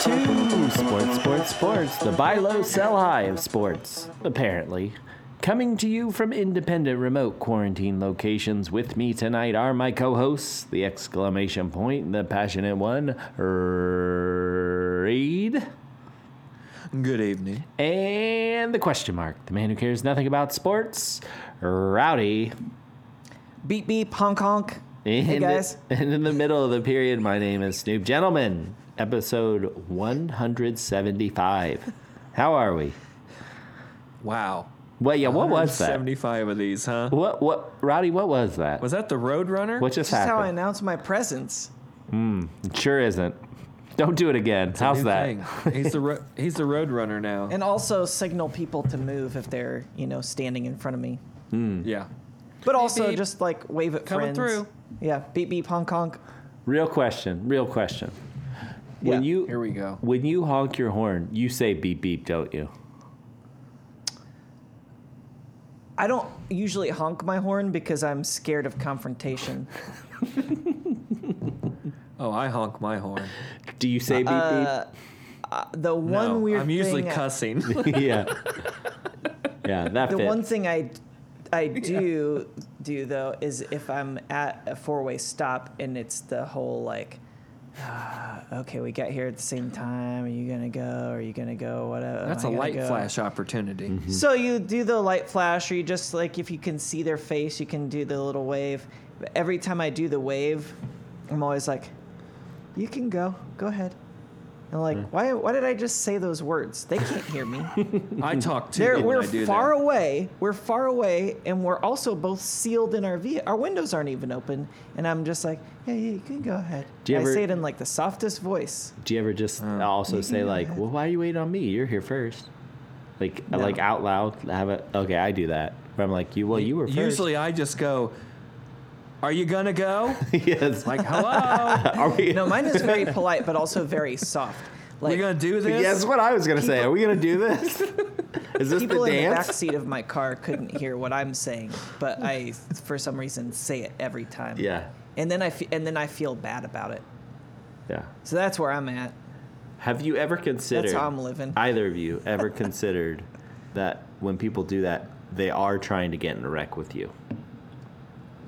to Sports, Sports, Sports, the buy low, sell high of sports, apparently. Coming to you from independent remote quarantine locations with me tonight are my co hosts, the exclamation point, the passionate one, Reed, Good evening. and the question mark, the man who cares nothing about sports, Rowdy. Beep beep honk honk. And, Hey guys. and in the middle of the period, my name is Snoop Gentleman, episode 175. How are we? Wow. Well, yeah, what was that? 75 of these, huh? What, what, Rowdy, what was that? Was that the Roadrunner? what just This is how I happened? announce my presence. Hmm. Sure isn't. Don't do it again. It's a How's new that? thing. He's the ro- he's the Roadrunner now. And also signal people to move if they're, you know, standing in front of me. yeah. But also beep. just like wave at Coming friends. through. Yeah, beep beep honk honk. Real question. Real question. When Yeah. you Here we go. when you honk your horn, you say beep beep, don't you? I don't usually honk my horn because I'm scared of confrontation. Oh, I honk my horn. Do you say beep Uh, the one no, weird I'm usually thing, cussing. beep? yeah. Yeah, that The fits. one thing I I do do though is if I'm at a four way stop and it's the whole like okay, we got here at the same time. Are you gonna go? Are you gonna go? Whatever. That's a light go. flash opportunity. Mm-hmm. So you do the light flash, or you just like if you can see their face, you can do the little wave. Every time I do the wave, I'm always like, "You can go. Go ahead." And like, hmm. why? Why did I just say those words? They can't hear me. I talk to They're, we're I do far away. We're far away, and we're also both sealed in our ve- Our windows aren't even open, and I'm just like, "Yeah, yeah, you can go ahead." Do you I ever- say it in like the softest voice. Do you ever just uh, also say like, "Well, why are you waiting on me? You're here first. Like, like out loud. Have it. Okay, I do that. But I'm like, you. Well, you were first. Usually I just go, Are you going to go? yes. Like, hello? are we? No, mine is very polite, but also very soft. Like we going to do this? Yeah, that's what I was gonna say. Are we gonna do this? Is this people the in the back seat of my car couldn't hear what I'm saying, but I, for some reason, say it every time. Yeah. And then I fe- and then I feel bad about it. Yeah. So that's where I'm at. Have you ever considered? That's how I'm living. Either of you ever considered that when people do that, they are trying to get in a wreck with you?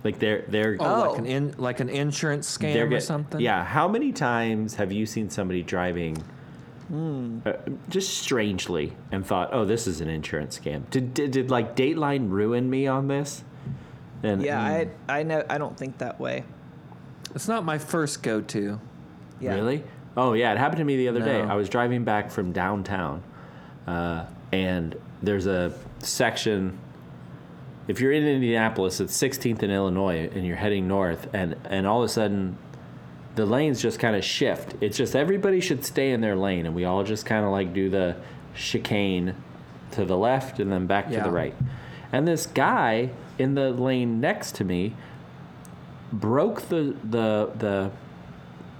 Like they're they're Oh, Oh. like an in, like an insurance they're scam or get- something? Yeah. How many times have you seen somebody driving? Hmm. Uh, just strangely, and thought, "Oh, this is an insurance scam." Did, did did like Dateline ruin me on this? And Yeah, I I know I don't think that way. It's not my first go to. Yeah. Really? Oh yeah, it happened to me the other day. I was driving back from downtown, uh, and there's a section. If you're in Indianapolis, it's 16th in Illinois, and you're heading north, and and all of a sudden, the lanes just kind of shift. It's just everybody should stay in their lane, and we all just kind of like do the chicane to the left and then back to the right. And this guy in the lane next to me broke the the the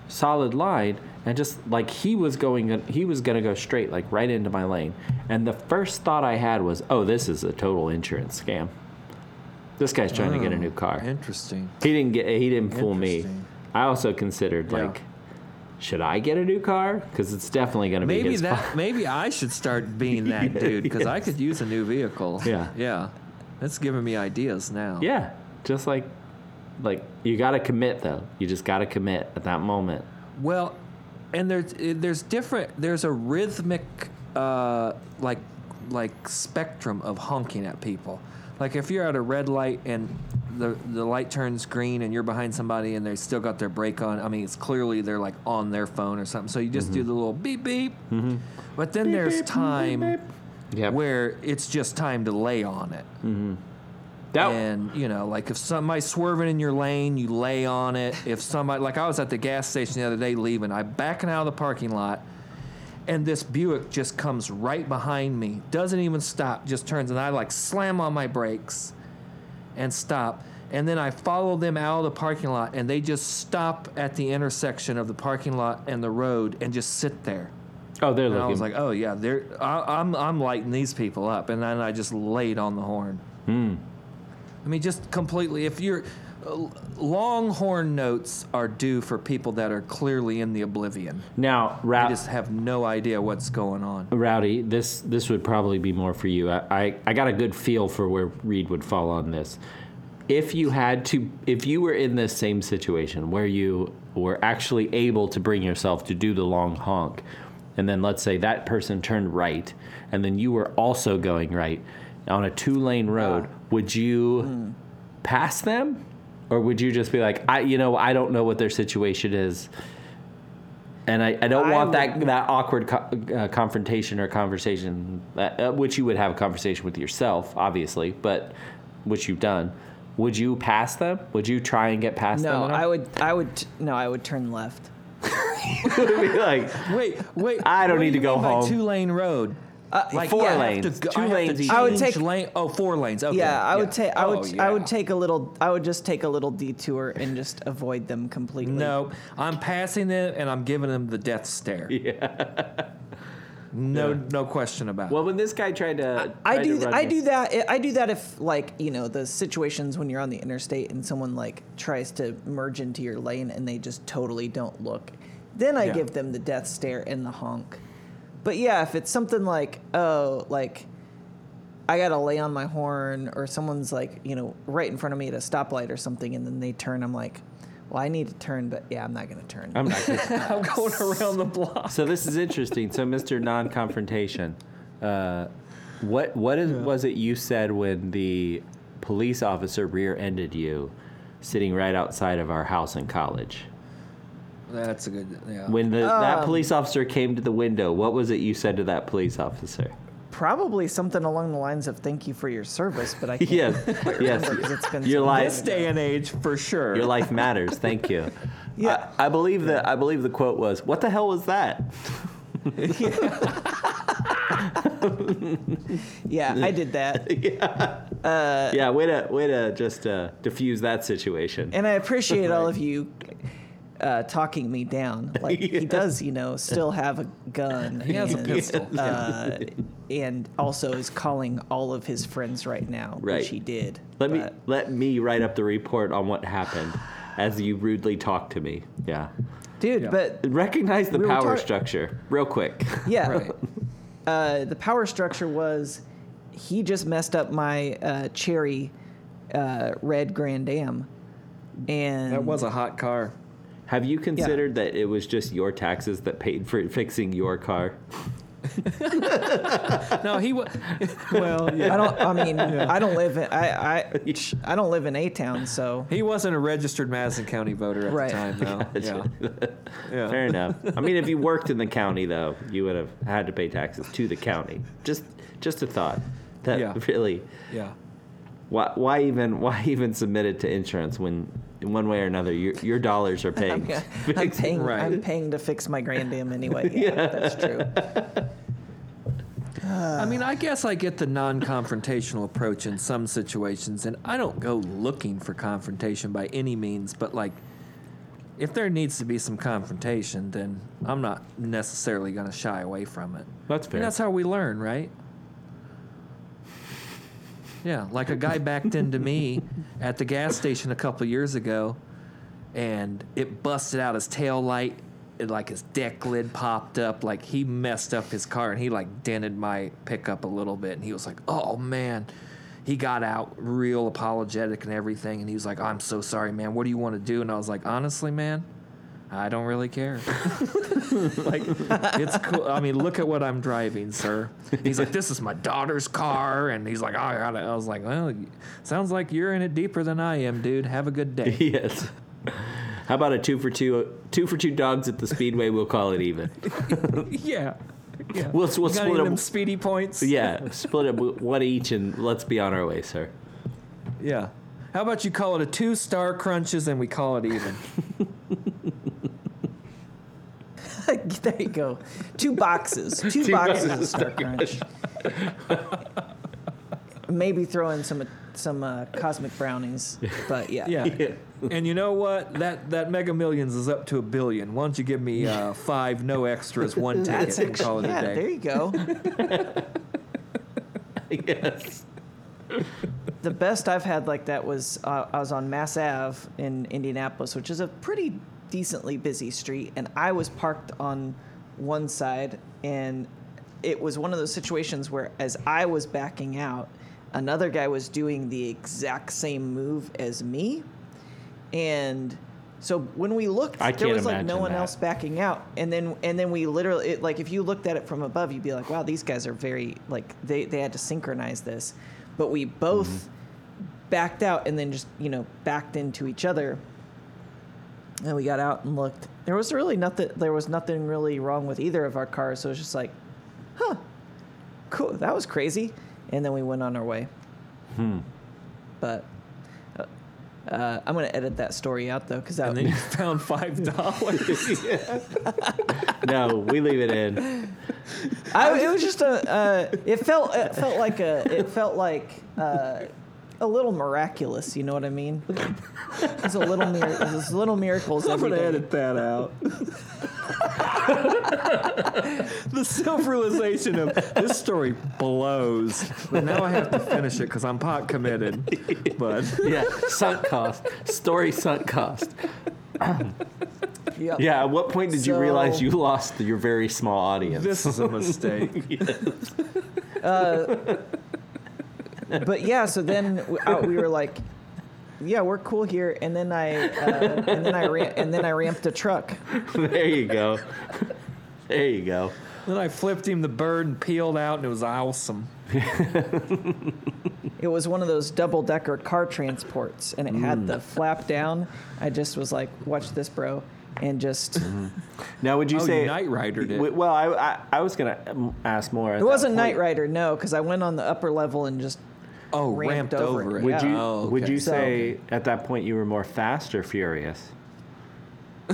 solid line and just like he was going he was going to go straight like right into my lane and the first thought i had was oh this is a total insurance scam this guy's trying to get a Oh, new car Interesting. he didn't get he didn't fool me Interesting. i also considered Yeah. like should i get a new car because it's definitely going to be Maybe his that. fault. Maybe I should start being that dude because I could use a new vehicle. Yeah. Yeah. That's giving me ideas now. yeah just like like you got to commit though you just got to commit at that moment Well, and there's there's different. There's a rhythmic, uh, like like spectrum of honking at people. Like if you're at a red light and the the light turns green and you're behind somebody and they still got their brake on. I mean, it's clearly they're like on their phone or something. So you just do the little beep beep. But then there's time yeah where it's just time to lay on it. that, And you know, like if somebody's swerving in your lane, you lay on it. If somebody, like I was at the gas station the other day leaving, I backing out of the parking lot, and this Buick just comes right behind me, doesn't even stop, just turns, and I like slam on my brakes, and stop. And then I follow them out of the parking lot, and they just stop at the intersection of the parking lot and the road, and just sit there. oh they're And looking I was like, oh yeah, they're I, I'm I'm lighting these people up, and then I just laid on the horn. Hmm. I mean, just completely. If you're Longhorn notes are due for people that are clearly in the oblivion. Now, They Rou- just have no idea what's going on. Rowdy, this this would probably be more for you. I, I, I got a good feel for where Reed would fall on this. If you had to, if you were in this same situation where you were actually able to bring yourself to do the long honk, and then let's say that person turned right, and then you were also going right on a two lane road, ah. would you hmm. pass them, or would you just be like, I, you know, I don't know what their situation is, and I, I don't I want that would- that awkward co- uh, confrontation or conversation, uh, uh, which you would have a conversation with yourself, obviously, but which you've done. Would you pass them? Would you try and get past them? No. I would. I would. No, I would turn left. be like, Wait, wait. I don't do need to go home. Two lane road. Uh, Like Four I have lanes. to go- Two I lanes. I would take- lane. Oh, four lanes. Okay. Yeah, I would take. I would. Oh, I would take a little. I would just take a little detour and just avoid them completely. No, I'm passing them and I'm giving them the death stare. yeah. No, Yeah. no question about it. Well, when this guy tried to, I tried do. to I do that. I do that if like you know the situations when you're on the interstate and someone like tries to merge into your lane and they just totally don't look. Then I Yeah. give them the death stare and the honk. But yeah, if it's something like oh like. I gotta lay on my horn, or someone's like, you know, right in front of me at a stoplight or something, and then they turn. I'm like, well, I need to turn, but yeah, I'm not gonna turn. I'm not. Gonna, I'm going around the block. so this is interesting. So, Mr. Non-confrontation, uh, what what is, was it you said when the police officer rear-ended you, sitting right outside of our house in college? That's a good. Yeah. When the, that Um, police officer came to the window, what was it you said to that police officer? Probably something along the lines of "Thank you for your service," but I can't Yes, yes. because it's been Your so life- this day and age, for sure. Your life matters. Thank you. Yeah. I, I believe that. I believe the quote was, "What the hell was that?" Yeah, I did that. yeah, way to way to just uh, diffuse that situation. And I appreciate all of you uh, talking me down. Like he does, you know, still have a gun. He has a and, pistol. Uh, and also is calling all of his friends right now, Right. which he did. Let me let me write up the report on what happened as you rudely talked to me. Yeah. dude. Yeah. But Recognize the We power talk- structure real quick. yeah, Right. uh, the power structure was he just messed up my uh, cherry uh, red Grand Am, and That was a hot car. Have you considered that it was just your taxes that paid for fixing your car? No, he was. well, yeah. I don't. I mean, I don't live in. I I I don't live in a town, so He wasn't a registered Madison County voter at Right. the time, though. yeah. yeah. Fair enough. I mean, if you worked in the county, though, you would have had to pay taxes to the county. Just, just a thought. That Yeah. really, Yeah. why, why even, why even submit it to insurance when, in one way or another, your, your dollars are paying? I'm, I'm paying. Right. I'm paying to fix my Grand Am anyway. Yeah, that's true. I mean, I guess I get the non-confrontational approach in some situations, and I don't go looking for confrontation by any means. But like, if there needs to be some confrontation, then I'm not necessarily going to shy away from it. That's fair. mean, that's how we learn, right? Yeah, like a guy backed into me at the gas station a couple years ago, and it busted out his tail light. It, like his deck lid popped up, like he messed up his car, and he like dented my pickup a little bit. And he was like, "Oh man." He got out real apologetic and everything, and he was like, "I'm so sorry, man. What do you want to do?" And I was like, "Honestly, man, I don't really care. like, it's cool. I mean, look at what I'm driving, sir. He's like, this is my daughter's car, and he's like, oh, I got it. I was like, well, sounds like you're in it deeper than I am, dude. Have a good day. yes. How about a two for two, two for two dogs at the speedway? We'll call it even. yeah, yeah. We'll- we'll You got any split them speedy points. Yeah, split it w- one each, and let's be on our way, sir. yeah. How about you call it a two star crunches and we call it even? there you go. Two boxes. Two, boxes of Star Crunch. Maybe throw in some some uh, cosmic brownies, but yeah. Yeah. And you know what? That that Mega Millions is up to a billion. Why don't you give me uh, five no extras, one ticket, That's and call it yeah, a day? there you go. yes. the best I've had like that was uh, I was on Mass Ave in Indianapolis, which is a pretty decently busy street, and I was parked on one side, and it was one of those situations where as I was backing out, another guy was doing the exact same move as me, and so when we looked, there was like no one that. else backing out, and then and then we literally it, like if you looked at it from above, you'd be like, wow, these guys are very like they they had to synchronize this, but we both Mm-hmm. backed out and then just you know backed into each other, and we got out and looked. There was really nothing. There was nothing really wrong with either of our cars. So it was just like, huh, cool. That was crazy, and then we went on our way. Hmm. But. uh, Uh, I'm gonna edit that story out though, because that And then you found five dollars. No, we leave it in. I, it was just a. Uh, it felt. It felt like a. It felt like uh, a little miraculous. You know what I mean? there's a little. Mir- it's little miracles I'm gonna day. edit that out. the self-realization of this story blows, but now I have to finish it because I'm pot committed. But Yeah, sunk cost. Story sunk cost. Yep. Yeah, at what point did you realize you lost your very small audience? this is a mistake. Uh, But yeah, so then we, uh, we were like, "Yeah, we're cool here." And then I. Uh, and then I ran. And then I ramped a truck. there you go. There you go. Then I flipped him the bird and peeled out, and it was awesome. It was one of those double decker car transports, and it had the flap down. I just was like, "Watch this, bro," and just. Now, would you Oh, say Knight Rider did? it. Well, I, I, I was gonna um, ask more. It wasn't Knight Rider, no, because I went on the upper level and just Oh, Ramped ramped, over over, it. it. Would Yeah. you Oh, would okay. you So- say at that point you were more fast or furious?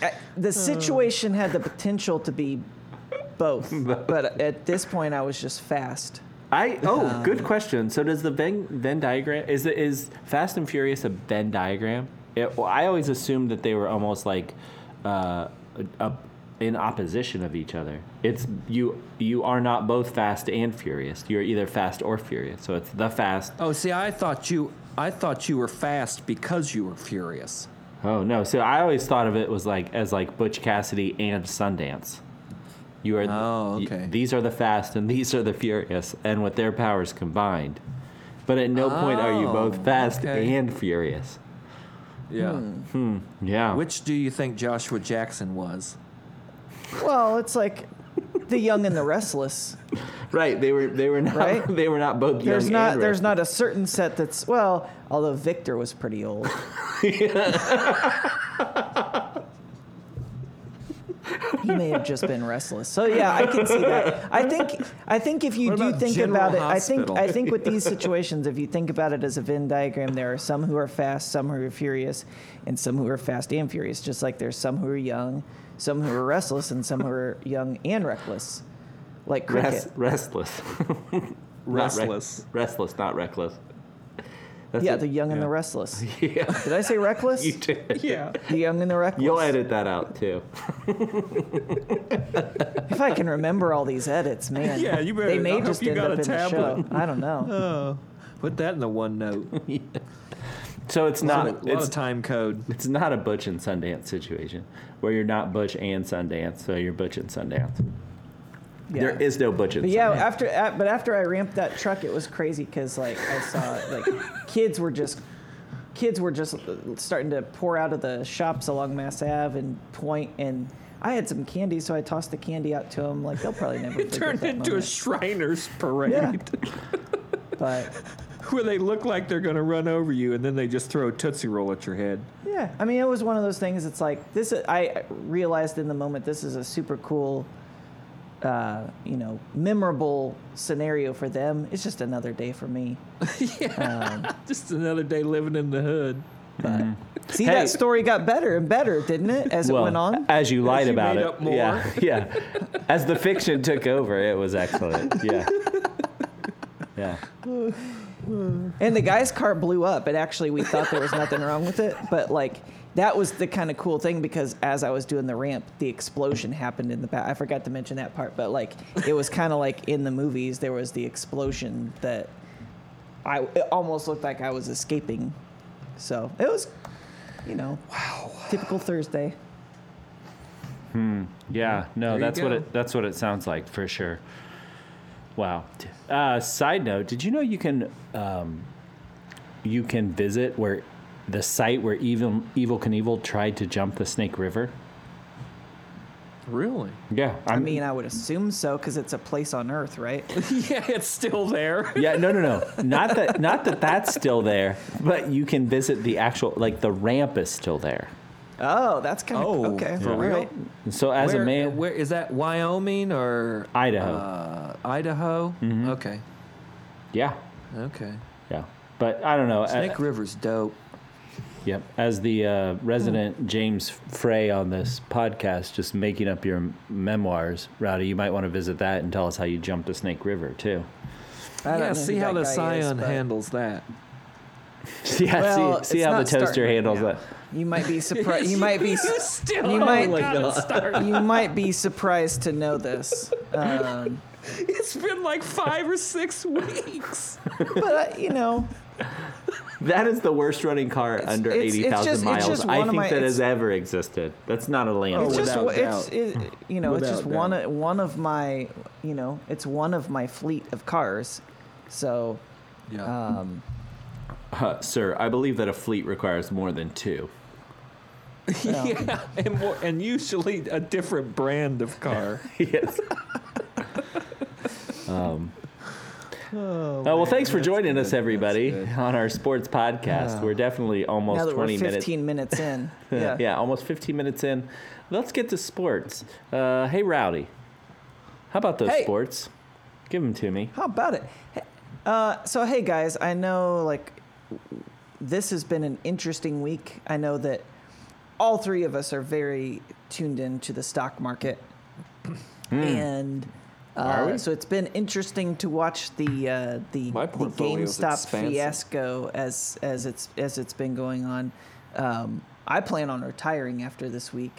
I, the situation had the potential to be both, but at this point, I was just fast. I oh, Um, good question. So does the Venn Venn diagram is it is Fast and Furious a Venn diagram? It, well, I always assumed that they were almost like uh, a, in opposition of each other. It's you you are not both fast and furious. You're either fast or furious. So it's the fast. Oh, see, I thought you, I thought you were fast because you were furious. Oh no! So I always thought of it was like as like Butch Cassidy and Sundance. You are. Oh, y- okay. these are the fast and these are the furious, and with their powers combined. But at no point are you both Oh, fast okay. and furious. Yeah. Hmm. Yeah. Which do you think Joshua Jackson was? Well, it's like the young and the restless. right? They were. They were not. Right? They were not both There's young not and there's restless. not a certain set that's well, although Victor was pretty old. he may have just been restless. So yeah, I can see that. I think I think if you What do about think General about it, I think I think with these situations, if you think about it as a Venn diagram, there are some who are fast, some who are furious, and some who are fast and furious. Just like there's some who are young, some who are restless, and some who are young and reckless. Like cricket. Rest, restless. Not rec- Restless. restless, not reckless. That's yeah, it. the young and the restless. yeah. Did I say reckless? You did. Yeah. The young and the reckless. You'll edit that out too. If I can remember all these edits, man. Yeah, you better- They I may hope just you end got up a in the show. I don't know. Oh, put that in the OneNote. So it's A not. lot, of, lot it's of time code. It's not a Butch and Sundance situation where you're not Butch and Sundance, so you're Butch and Sundance. Yeah. There is no Butch and But yeah, Sundance. after a- but after I ramped that truck, it was crazy because like I saw like kids were just kids were just starting to pour out of the shops along Mass Ave and point and. I had some candy, so I tossed the candy out to them. Like they'll probably never It forget turned that into a. Shriners parade Yeah. But where they look like they're going to run over you and then they just throw a Tootsie Roll at your head. Yeah, I mean, it was one of those things. It's like this. I realized in the moment this is a super cool, uh, you know, memorable scenario for them. It's just another day for me. Um, Just another day living in the hood. but see, Hey. that story got better and better, didn't it, as well, it went on? as you lied you about made it, up more. yeah, yeah. As the fiction took over, it was excellent. Yeah, yeah. And the guy's car blew up. And actually, we thought there was nothing wrong with it, but like that was the kind of cool thing because as I was doing the ramp, the explosion happened in the back. I forgot to mention that part, but like it was kind of like in the movies, there was the explosion that I it almost looked like I was escaping. So it was, you know, wow, typical Thursday. Hmm. Yeah, no, There you that's what go. it that's what it sounds like for sure. Wow. Uh, side note: Did you know you can um, you can visit where the site where Evel Evel Knievel tried to jump the Snake River? Really? Yeah, I I'm, mean, I would assume so because it's a place on Earth, right? yeah, it's still there. yeah, no, no, no, not that not that that's still there, but you can visit the actual like the ramp is still there. Oh, that's kind of Oh, okay. for all real? right. So as where, a man, where is that? Wyoming or Idaho. Uh, Idaho. Mm-hmm. Okay. yeah, Okay. yeah, but I don't know. Snake uh, River's dope. Yep. As the uh, resident James Frey on this podcast, just making up your memoirs, Rowdy, you might want to visit that and tell us how you jumped the Snake River too. I Yeah. See how the guy is, Scion handles that. yeah. Well, see, see how the toaster starting right handles now. that. You might be surprised. You might be. still You might- haven't. You might be surprised to know this. Um, It's been like five or six weeks. but uh, you know, That is the worst running car under it's- it's eighty thousand miles I think my- that has ever existed. That's not a land. It's just without it's doubt. it, you know it's just Without one of, one of my you know it's one of my fleet of cars. So, Yeah. um, Uh, sir, I believe that a fleet requires more than two. yeah, and more, and usually a different brand of car. yes. um, oh, well, thanks for joining us, everybody, on our sports podcast. We're definitely almost now that we're 20 minutes. 15 minutes in, Yeah. yeah, almost 15 minutes in. Let's get to sports. Uh, hey, Rowdy, how about those Hey. sports? Give them to me. How about it? Hey, Uh, so hey guys, I know like this has been an interesting week. I know that all three of us are very tuned into the stock market, and Are uh, so it's been interesting to watch the uh, the, the GameStop fiasco as as it's as it's been going on. Um, I plan on retiring after this week.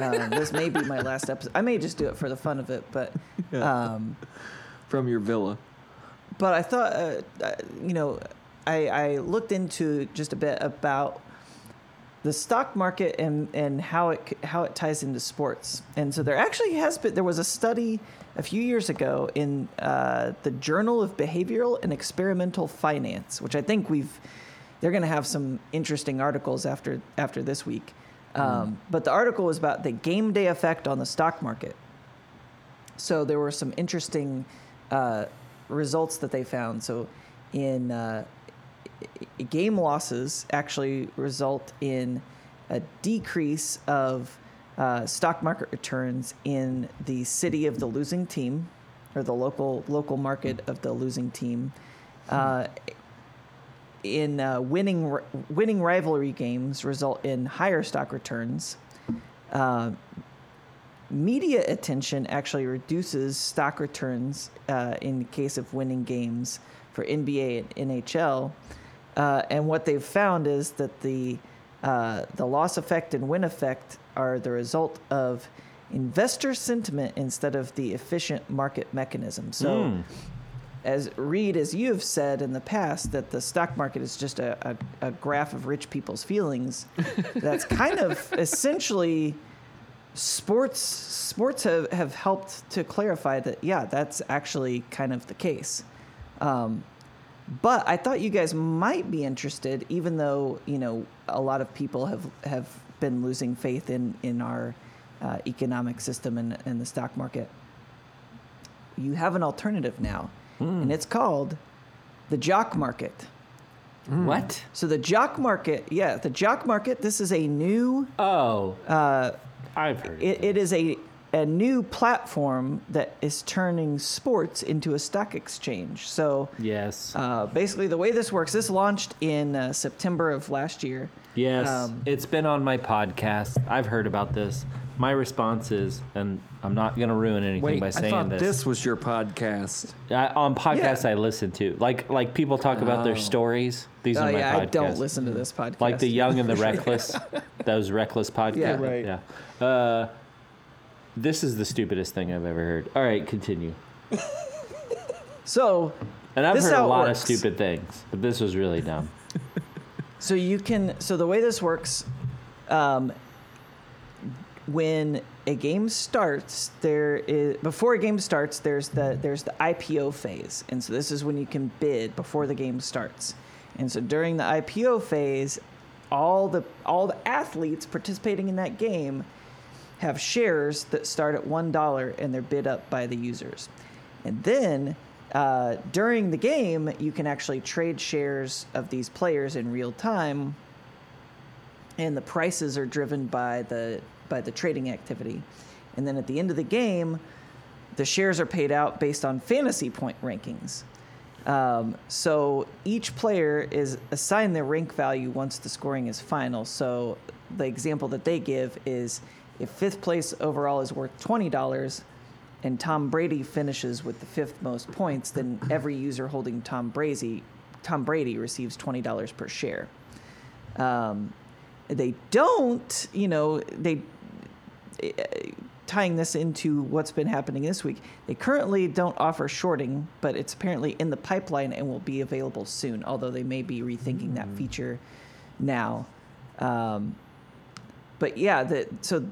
um, this may be my last episode. I may just do it for the fun of it, but. Um, From your villa. but I thought, uh, uh, you know, I, I looked into just a bit about the stock market and, and how it how it ties into sports. And so there actually has been there was a study a few years ago in uh, the Journal of Behavioral and Experimental Finance, which I think we've they're going to have some interesting articles after after this week. Um, But the article was about the game day effect on the stock market. So there were some interesting uh, results that they found. So in uh, game losses actually result in a decrease of uh, stock market returns in the city of the losing team or the local local market of the losing team. Uh, in uh, winning winning rivalry games result in higher stock returns. Uh, media attention actually reduces stock returns uh, in the case of winning games for NBA and NHL. Uh, and what they've found is that the uh, the loss effect and win effect are the result of investor sentiment instead of the efficient market mechanism. So, Mm. as Reed, as you have said in the past, that the stock market is just a, a, a graph of rich people's feelings. That's kind of essentially sports. Sports have, have helped to clarify that. Yeah, that's actually kind of the case. Um, but I thought you guys might be interested, even though you know a lot of people have have been losing faith in in our uh, economic system and, and the stock market. You have an alternative now, and it's called the jock market. What? So the jock market, yeah, the jock market. This is a new. Oh, Uh, I've heard. it, it is a a new platform that is turning sports into a stock exchange. So yes. uh, basically, the way this works, this launched in uh, September of last year. yes. um, it's been on my podcast. I've heard about this. my response is, and I'm not going to ruin anything Wait, by I saying thought this. this was your podcast. I, on podcasts Yeah. I listen to, like like people talk about their Oh. stories. These Oh are my yeah, podcasts. I don't listen to this podcast. Like the young and the reckless, those reckless podcasts. Yeah. Right. Yeah. Uh, this is the stupidest thing I've ever heard. All right, continue. So, And I've heard a lot works. of stupid things, but this was really dumb. so you can. So the way this works, um, when a game starts, there is before a game starts, there's the there's the IPO phase, and so this is when you can bid before the game starts. And so during the IPO phase, all the all the athletes participating in that game have shares that start at one dollar and they're bid up by the users. And then uh, during the game, you can actually trade shares of these players in real time, and the prices are driven by the by the trading activity. And then at the end of the game, the shares are paid out based on fantasy point rankings. Um, so each player is assigned their rank value once the scoring is final. So the example that they give is if fifth place overall is worth twenty dollars, and Tom Brady finishes with the fifth most points, then every user holding Tom Brady, Tom Brady receives twenty dollars per share. Um, they don't, you know, they uh, tying this into what's been happening this week. They currently don't offer shorting, but it's apparently in the pipeline and will be available soon. Although they may be rethinking that feature now. Um, but yeah, the, so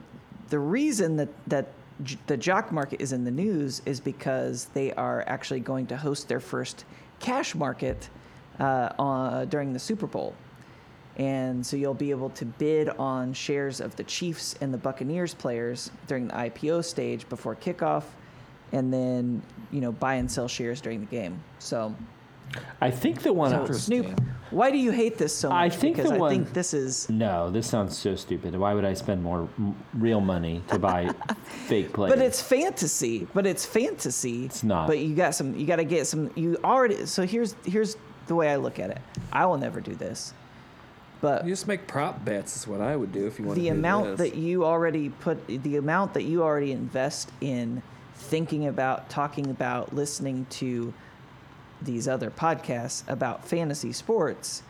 the reason that that j- the jock market is in the news is because they are actually going to host their first cash market uh, on, during the Super Bowl. And so you'll be able to bid on shares of the Chiefs and the Buccaneers players during the IPO stage before kickoff, and then you know buy and sell shares during the game. So, I think the one. so Interesting. Snoop, why do you hate this so much? I think because the I one- think this is no, this sounds so stupid. Why would I spend more m- real money to buy fake players? But it's fantasy. But it's fantasy. It's not. But you got some. You got to get some. You already. So here's here's the way I look at it. I will never do this. But You just make prop bets is what I would do if you want to the do amount this. that you already put, the amount that you already invest in thinking about, talking about, listening to these other podcasts about fantasy sports.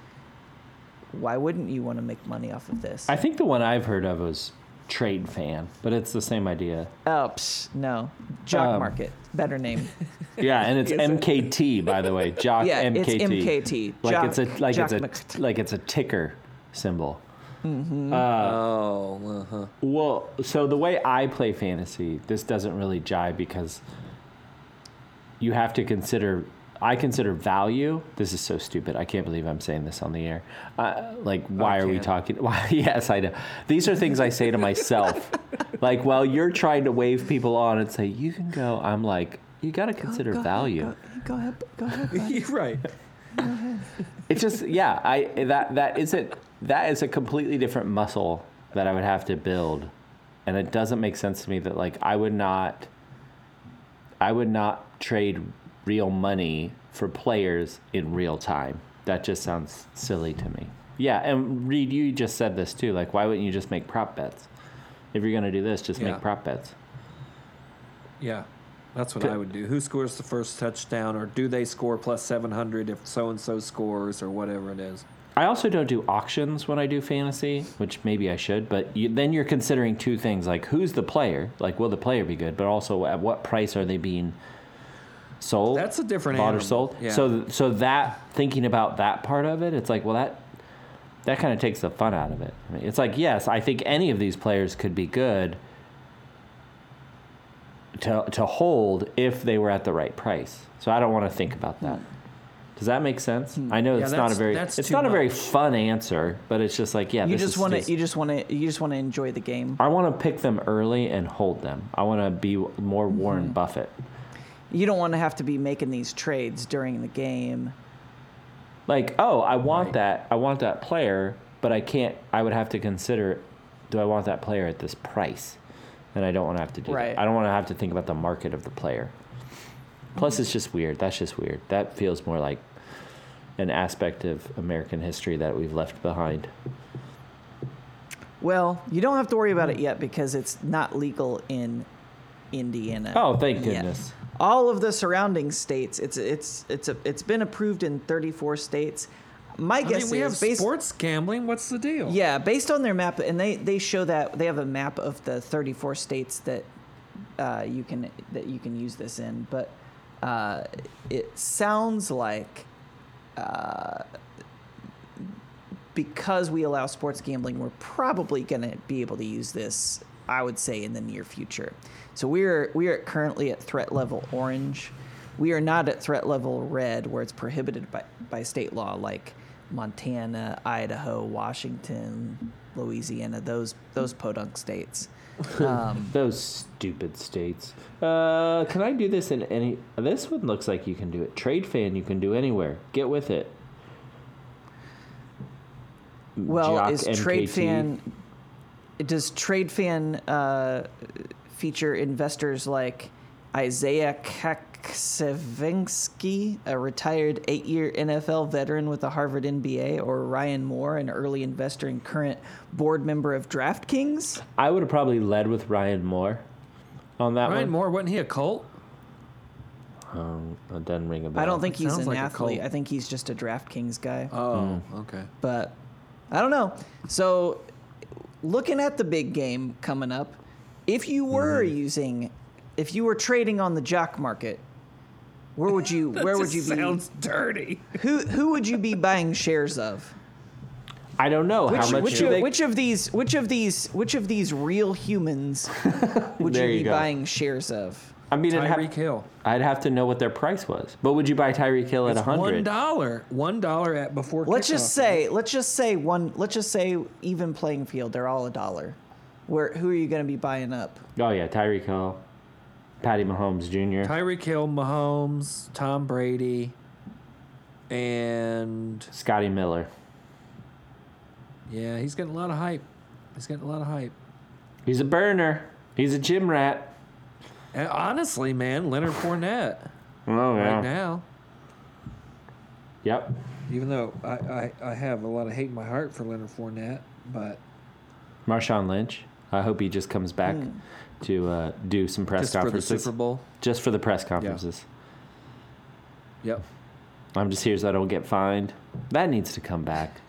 Why wouldn't you want to make money off of this? I think the one I've heard of was Trade Fan, but it's the same idea. oh, psh, no. Jock Um, Market. Better name. Yeah, and it's MKT by the way. Jock Yeah, MKT. it's MKT. Like Jock- it's a like Jock it's Mc- a like it's a ticker symbol. oh, uh-huh. Well, so the way I play fantasy, this doesn't really jive because you have to consider. I consider value. This is so stupid. I can't believe I'm saying this on the air. Uh, like, why are we talking? Why? Yes, I know. These are things I say to myself. like, while you're trying to wave people on and say you can go, I'm like, you got to consider Go- go value. Ahead, go, go ahead. Go ahead. You're right. It's just yeah, I that that isn't that is a completely different muscle that I would have to build. And it doesn't make sense to me that like I would not I would not trade real money for players in real time. That just sounds silly to me. Yeah, and Reed, you just said this too. Like, why wouldn't you just make prop bets? If you're gonna do this, just Yeah. make prop bets. Yeah, that's what I would do. Who scores the first touchdown, or do they score plus 700 if so and so scores, or whatever it is? I also don't do auctions when I do fantasy, which maybe I should, but you, then you're considering two things like who's the player, like will the player be good, but also at what price are they being sold? That's a different bought or sold. Yeah. So so that thinking about that part of it, it's like well that that kind of takes the fun out of it. I mean, it's like yes, I think any of these players could be good to to hold if they were at the right price. So I don't want to think about that. Does that make sense? I know Hmm. Yeah, it's not a very it's not a very fun answer, but it's just like yeah, you this just want to. You just want to. You just want to enjoy the game. I want to pick them early and hold them. I want to be more Mm-hmm. Warren Buffett. You don't want to have to be making these trades during the game. Like, oh, I want Right. that. I want that player, but I can't. I would have to consider, do I want that player at this price? And I don't want to have to do Right. that. I don't want to have to think about the market of the player. Plus, it's just weird. That's just weird. That feels more like an aspect of American history that we've left behind. Well, you don't have to worry about hmm. it yet because it's not legal in Indiana. Oh, thank yet. All of the surrounding states, it's it's it's a, it's been approved in 34 states. My I guess mean, we is have based sports gambling. What's the deal? yeah, based on their map, and they they show that they have a map of the 34 states that uh, you can that you can use this in, but uh, it sounds like uh, because we allow sports gambling, we're probably going to be able to use this. I would say in the near future. So we're we are currently at threat level orange. We are not at threat level red, where it's prohibited by, by state law, like Montana, Idaho, Washington, Louisiana, those those podunk states. Um, Those stupid states. Uh, can I do this in any? This one looks like you can do it. Trade fan, you can do anywhere. Get with it. well, Jock is MKT. Trade Fan does Trade Fan uh, feature investors like Isaiah Kacyvenski, a retired eight-year NFL veteran with the Harvard MBA, or Ryan Moore, an early investor and current board member of DraftKings? I would have probably led with Ryan Moore on that Ryan one. Moore wasn't he a cult? Um, it doesn't ring a bell. I don't think It he's an like a athlete. cult. I think he's just a DraftKings guy. Oh, okay. but I don't know. So, looking at the big game coming up, if you were Mm-hmm. using, if you were trading on the jock market, where would you where would you be? Sounds dirty. Who who would you be buying shares of? I don't know Which, how much. which, they- which of these which of these which of these real humans would you you be go. buying shares of? I mean, I'd Tyreek have, Hill. I'd have to know what their price was. But would you buy Tyreek Hill at a It's one hundred? dollar. One dollar at before. Let's kickoff. just say let's just say one let's just say even playing field they're all a dollar. Where who are you going to be buying up? Oh yeah, Tyreek Hill, Patty Mahomes Jr. Tyreek Hill, Mahomes, Tom Brady, and Scotty Miller. yeah, he's getting a lot of hype. He's getting a lot of hype. He's a burner. He's a gym rat. And honestly, man, Leonard Fournette Oh yeah. right now. Yep. Even though I, I, I have a lot of hate in my heart for Leonard Fournette, but Marshawn Lynch. I hope he just comes back to uh, do some press just for the conferences. Super Bowl. Just for the press conferences. Yep. I'm just here so I don't get fined. That needs to come back.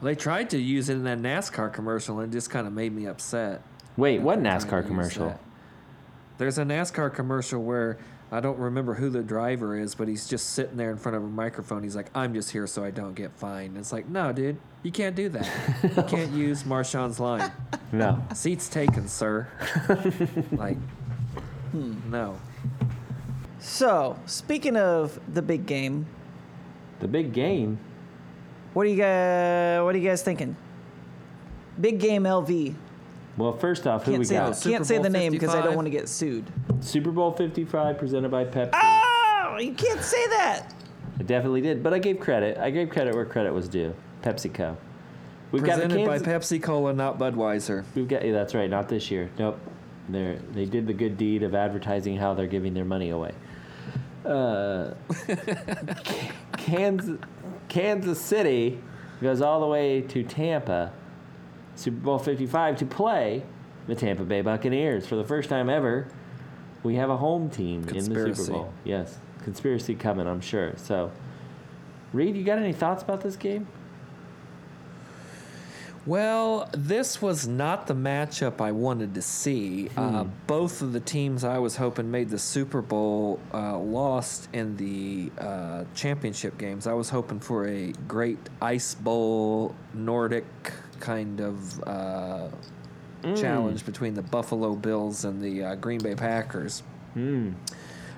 They tried to use it in that NASCAR commercial and it just kind of made me upset. Wait, what They're trying to NASCAR commercial? That. There's a NASCAR commercial where I don't remember who the driver is, but he's just sitting there in front of a microphone. He's like, "I'm just here so I don't get fined." It's like, no, dude, you can't do that. you can't use Marshawn's line. No. Seats taken, sir. like, hmm. no. So, speaking of the big game, The big game. what do you guys what are you guys thinking? Big game LV. Well, first off, who Can't we say got? Super can't say Bowl the name because I don't want to get sued. Super Bowl 55 presented by Pepsi. Oh, you can't say that. I definitely did, but I gave credit. I gave credit where credit was due. PepsiCo. We've got the Presented by Kansas. Pepsi Cola, not Budweiser. We've got. Yeah, that's right. Not this year. Nope. They they did the good deed of advertising how they're giving their money away. Uh, Kansas, Kansas City goes all the way to Tampa, Super Bowl 55 to play the Tampa Bay Buccaneers for the first time ever. We have a home team in the Super Bowl. Yes, conspiracy coming, I'm sure. So, Reed, you got any thoughts about this game? Well, this was not the matchup I wanted to see. Uh, both of the teams I was hoping made the Super Bowl uh, lost in the uh, championship games. I was hoping for a great Ice Bowl Nordic kind of uh, challenge between the Buffalo Bills and the uh, Green Bay Packers. Hmm.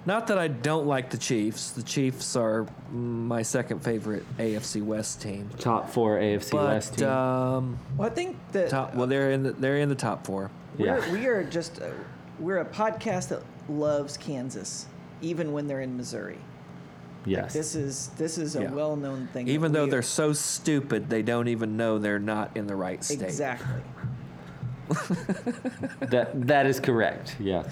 Not that I don't like the Chiefs. The Chiefs are my second favorite AFC West team. Top four AFC West team. um, Well, I think that Top. Well, they're in. The, they're in the top four. yeah. we're, we are just uh, we're a podcast that loves Kansas, even when they're in Missouri. Yes. This is this is a Yeah. well-known thing. Even though they're so stupid, they don't even know they're not in the right state. exactly. that that is correct. Yeah.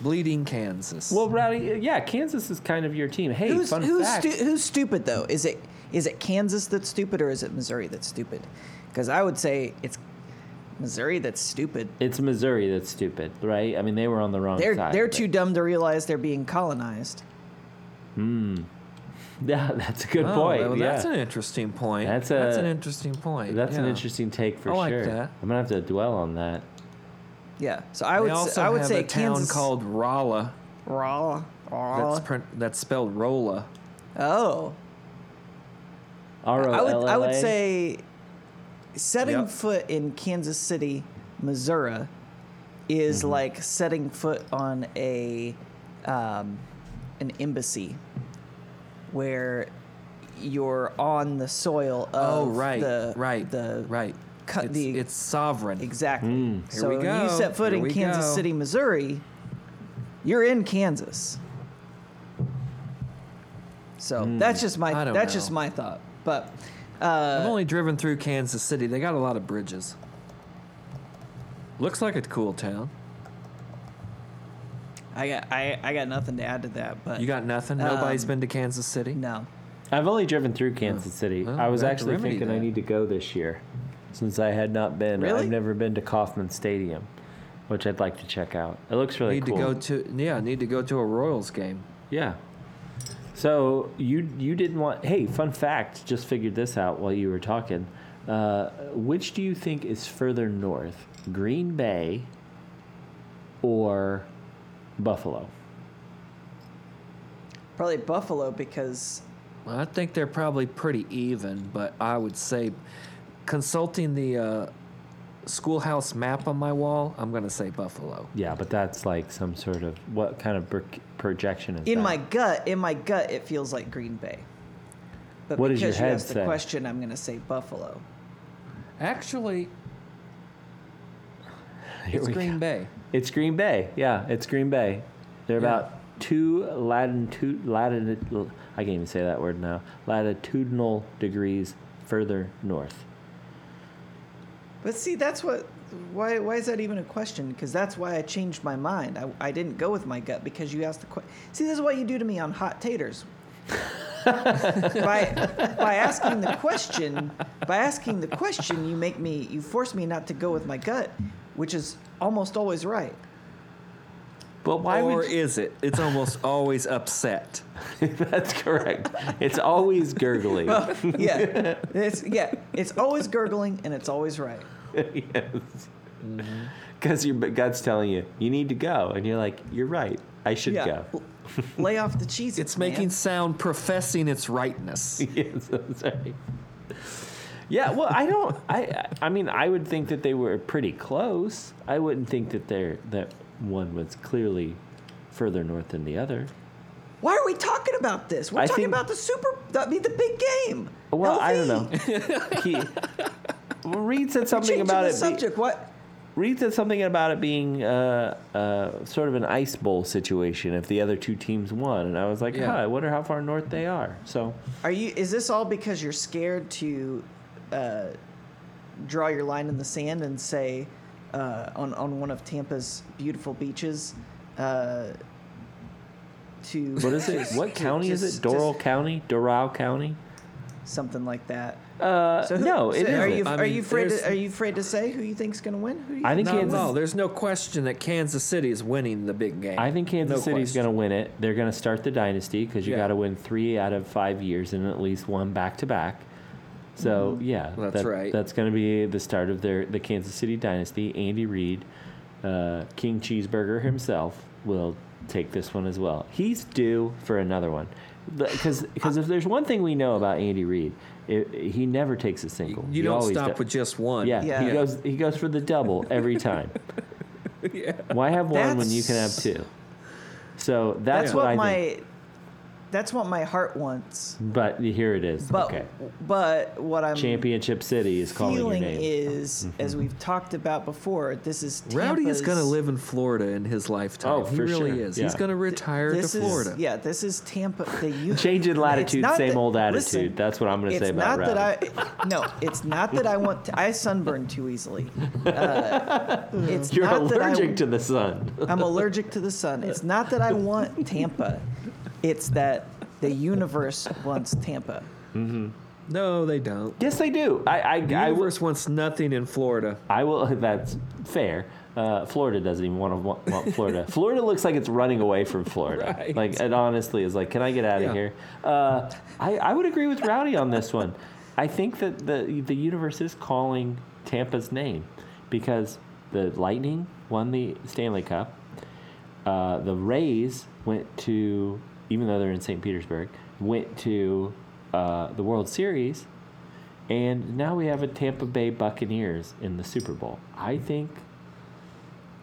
Bleeding Kansas. Well, Rowdy, yeah, Kansas is kind of your team. Hey, who's fun who's fact. stu- who's stupid though? Is it Is it Kansas that's stupid or is it Missouri that's stupid? Because I would say it's Missouri that's stupid. It's Missouri that's stupid, right? I mean, they were on the wrong They're side. they're too dumb to realize they're being colonized. Hmm. Yeah, that's a good Oh, point. well, yeah. that's an interesting point. That's that's a- an interesting point. That's an yeah. interesting take for I like sure. that. I'm gonna have to dwell on that. Yeah. So I They would also say, I would have say a town Kansas called Rolla. Rolla. That's Rolla. pron- that's spelled Rolla. Oh. R O I would I would L L A? say setting Yep. foot in Kansas City, Missouri, is Mm-hmm. like setting foot on a um, an embassy where you're on the soil of Oh, right, the right, the right. cut it's, the it's sovereign. exactly. Mm. Here so we when you set foot here in Kansas go. City, Missouri, you're in Kansas. So that's just. My that's know. just my thought. But I've uh, only driven through Kansas City. They got a lot of bridges. Looks like a cool town. I got I, I got nothing to add to that. But You got nothing? Nobody's Um, been to Kansas City? no. I've only driven through Kansas City. Well, I was we have to actually remedy thinking I need to go this year, since I had not been. Really? I've never been to Kauffman Stadium, which I'd like to check out. It looks really need cool. to go to yeah, need to go to a Royals game. Yeah. So you you didn't want? Hey, fun fact! Just figured this out while you were talking. Uh, which do you think is further north, Green Bay or Buffalo? Probably Buffalo because Well, I think they're probably pretty even, but I would say, consulting the uh, schoolhouse map on my wall, I'm going to say Buffalo. Yeah, but that's like some sort of what kind of pro- projection is in that? my gut, in my gut, it feels like Green Bay. But What does because your you head asked the say? question, I'm going to say Buffalo. Actually, Here it's Green go. Bay. It's Green Bay. Yeah, it's Green Bay. They're Yeah. about two latitude latitude. I can't even say that word now. Latitudinal degrees further north. But see, that's what. Why? Why is that even a question? Because that's why I changed my mind. I, I didn't go with my gut because you asked the question. See, this is what you do to me on hot taters. by by asking the question, by asking the question, you make me, you force me not to go with my gut, which is almost always right. But why or would? You, is it? It's almost always upset. that's correct. It's always gurgling. Yeah, it's yeah, it's always gurgling and it's always right. yes. Mm-hmm. Because your gut's telling you you need to go, and you're like, you're right. I should Yeah, go. Lay off the cheese. It's making sound professing its rightness. yes, that's right. Yeah, well, I don't. I, I mean, I would think that they were pretty close. I wouldn't think that they're that one was clearly further north than the other. Why are we talking about this? We're I talking think- about the super. I mean, the big game. Well, I don't know. he, well, Reed said something changing about the it. Be, subject. what? Reed said something about it being uh, uh, sort of an ice bowl situation if the other two teams won, and I was like, Yeah. huh, I wonder how far north they are. So Are you? Is this all because you're scared to uh, draw your line in the sand and say uh, on on one of Tampa's beautiful beaches? Uh, to what is it? What to county is it? Doral just County? Doral County? something like that. Uh, So who- no, it so are isn't. you I are mean, you afraid? To, are you afraid to say who you think's going to win? Who you I think No, Kansas. no, there's no question that Kansas City is winning the big game. I think Kansas No City's going to win it. They're going to start the dynasty because you Yeah. got to win three out of five years and at least one back to back. So yeah, That's that- right. That's going to be the start of their the Kansas City dynasty. Andy Reid, uh, King Cheeseburger himself, will take this one as well. He's due for another one because because if there's one thing we know about Andy Reid, it, he never takes a single. You He don't always stop does- with just one. Yeah, Yeah. he Yeah. goes he goes for the double every time. yeah. Why have one when you can have two? So that's, That's what, what, I my. think. That's what my heart wants. But here it is. But okay. but what I'm Championship City is calling your feeling name. is, as we've talked about before, this is Rowdy is going to live in Florida in his lifetime. Oh, he really sure. is. Yeah. He's going to retire This to is Florida. yeah. This is Tampa. The U- Change in latitude, same that- old attitude. listen, That's what I'm going to say about not Rowdy. that I no. It's not that I want. To, I sunburn too easily. Uh, it's You're not that I- allergic to the sun. I'm allergic to the sun. It's not that I want Tampa. It's that the universe wants Tampa. No, they don't. Yes, they do. I I, The I, will, universe wants nothing in Florida. I will. That's fair. Uh, Florida doesn't even want to want, want Florida. Florida looks like it's running away from Florida. Right. Like it honestly is like, can I get out Yeah. of here? Uh, I I would agree with Rowdy on this one. I think that the the universe is calling Tampa's name because the Lightning won the Stanley Cup. Uh, the Rays went to, even though they're in St. Petersburg, went to uh, the World Series, and now we have a Tampa Bay Buccaneers in the Super Bowl. I think,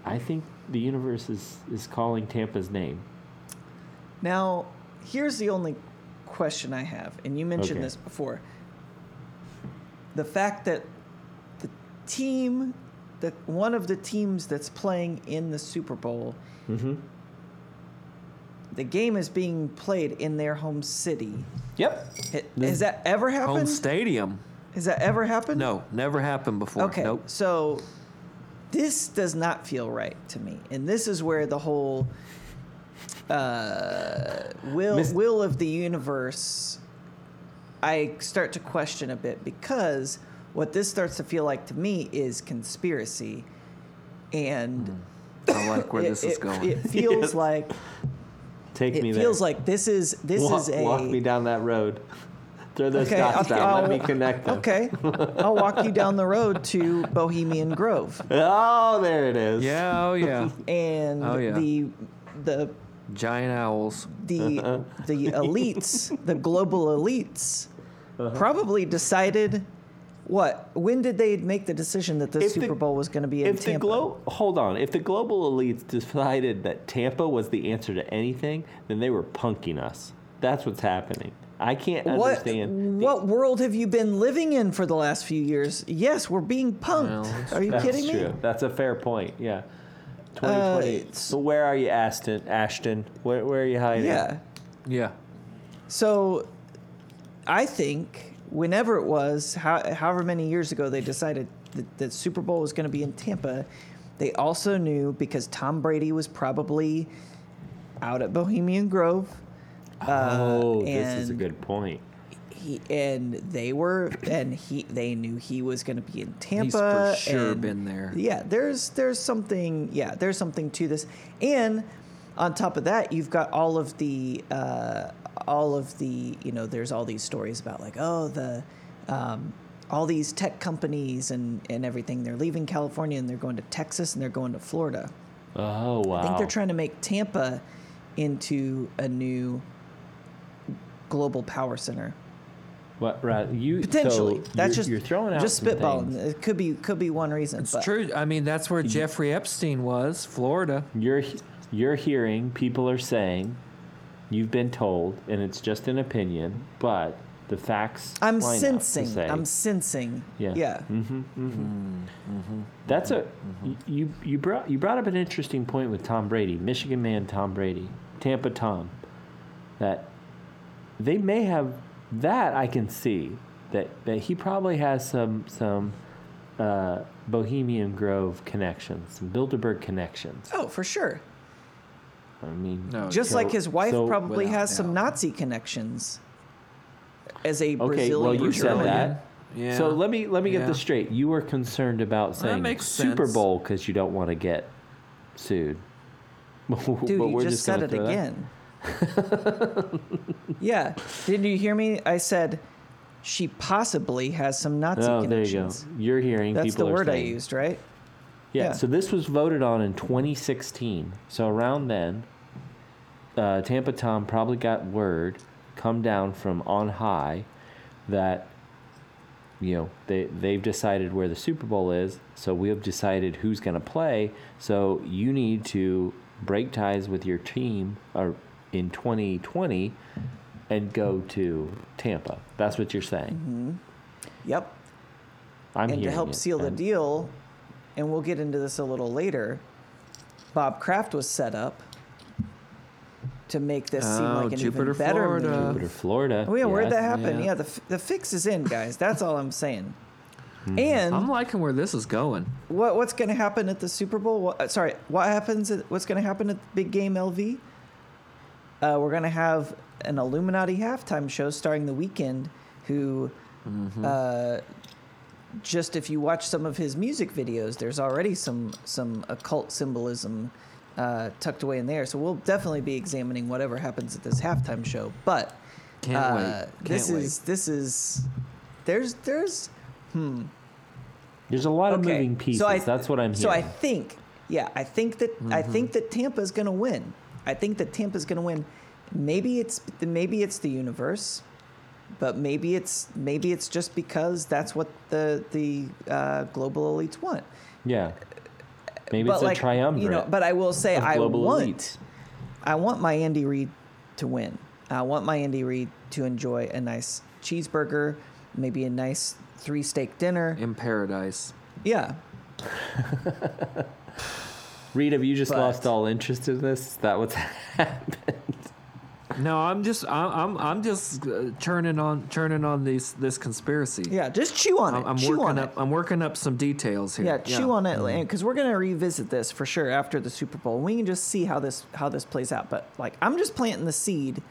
I think the universe is is calling Tampa's name. Now, here's the only question I have, and you mentioned Okay. this before. The fact that the team, that one of the teams that's playing in the Super Bowl, Mm-hmm. The game is being played in their home city. Yep. Ha- Has that ever happened? Home stadium. Has that ever happened? No, never happened before. Okay, Nope. so this does not feel right to me, and this is where the whole uh, will will of the universe I start to question a bit because what this starts to feel like to me is conspiracy, and I like where it, this is it- going. it feels Yes. like Take me it there. feels like this is this walk, is a walk me down that road. Throw those Okay, dots I'll- down. I'll- Let me connect them. Okay, I'll walk you down the road to Bohemian Grove, Oh, there it is. yeah, oh yeah. and Oh, yeah. the the Giant owls. the the elites, the global elites, Uh-huh. probably decided what? When did they make the decision that the If the- Super Bowl was going to be in If the Tampa? glo- hold on, if the global elites decided that Tampa was the answer to anything, then they were punking us. That's what's happening. I can't what understand. the- what world have you been living in for the last few years? Yes, we're being punked. Well, Are you That's kidding true. me? That's a fair point. Yeah. Uh, 2020. it's- so where are you, Ashton? Ashton, where, where are you hiding? Yeah. Yeah. So, I think whenever it was, how, however many years ago they decided that the Super Bowl was going to be in Tampa, they also knew because Tom Brady was probably out at Bohemian Grove. Oh, Uh, this is a good point. He and they were and he they knew he was going to be in Tampa. He's for sure and- been there. Yeah, there's there's something. Yeah, there's something to this, and on top of that, you've got all of the uh, all of the you know there's all these stories about like oh the um, all these tech companies and and everything they're leaving California and they're going to Texas and they're going to Florida. Oh, wow. I think they're trying to make Tampa into a new global power center. What, right, you, Potentially, so that's you're, just you're throwing out just spitballing. things. It could be could be one reason. It's but true. I mean, that's where Jeffrey Epstein was, Florida. You're, you're hearing, people are saying, you've been told, and it's just an opinion, but the facts. I'm line up to sensing. say- I'm sensing. Yeah. Yeah. hmm hmm That's a you you brought you brought up an interesting point with Tom Brady, Michigan man Tom Brady, Tampa Tom. That they may have that I can see that that he probably has some some uh, Bohemian Grove connections, some Bilderberg connections. Oh, for sure. I mean, No, Just so- like his wife so- probably Without has some doubt. Nazi connections. As a Okay, Brazilian well you said that. Yeah. So let me let me get this straight. You were concerned about saying Super sense. Bowl because you don't want to get sued. Dude, But you we're just, said gonna it again. yeah. Didn't you hear me? I said she possibly has some Nazi Oh, there you go. connections. You're hearing That's people the are word I used, right? Yeah, Yeah. So this was voted on in 2016. So around then, uh, Tampa Tom probably got word come down from on high that you know they they've decided where the Super Bowl is. So we have decided who's going to play. So you need to break ties with your team or in 2020 and go to Tampa. That's what you're saying. Yep. I'm and to help it, seal the deal, and we'll get into this a little later, Bob Kraft was set up to make this seem Oh, like an Jupiter, even better Florida. move. Jupiter, Florida. Oh yeah, where'd that happen? Yeah. Yeah, the, f- the fix is in, guys. That's all I'm saying. Hmm. And I'm liking where this is going. what what's going to happen at the Super Bowl? What, uh, sorry, what happens? At, what's going to happen at the Big Game LV? Uh, we're going to have an Illuminati halftime show starring the Weeknd, who uh, just if you watch some of his music videos, there's already some some occult symbolism uh, tucked away in there. So we'll definitely be examining whatever happens at this halftime show. But uh, this wait. is this is there's there's hmm. There's a lot of moving pieces. So I, That's what I'm hearing. So I think, yeah, I think that I Mm-hmm. think that Tampa's going to win. I think that Tampa's going to win. Maybe it's maybe it's the universe, but maybe it's maybe it's just because that's what the the uh, global elites want. yeah. Maybe but it's like a triumvirate. you know, but I will say I want elites. I want my Andy Reid to win. I want my Andy Reid to enjoy a nice cheeseburger, maybe a nice three steak dinner. in paradise. Yeah, Reed, have you just But- lost all interest in this? Is that what's happened? No, I'm just I'm I'm, I'm just uh, churning on churning on these this conspiracy. yeah. Just chew on it. I'm, I'm chew working on up it. I'm working up some details here. Yeah, chew on it because we're gonna revisit this for sure after the Super Bowl. We can just see how this how this plays out. But like, I'm just planting the seed,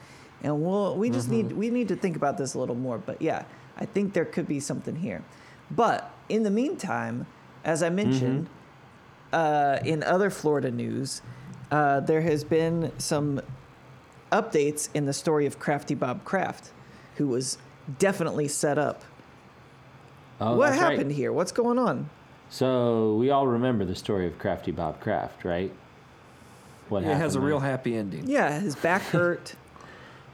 and we'll we just need we need to think about this a little more. But yeah, I think there could be something here. But in the meantime, as I mentioned, uh, in other Florida news, uh, there has been some updates in the story of Crafty Bob Kraft, who was definitely set up. Oh, what that's right. happened here? What's going on? So we all remember the story of Crafty Bob Kraft, right? What It has a happened real happy ending. Yeah, his back hurt.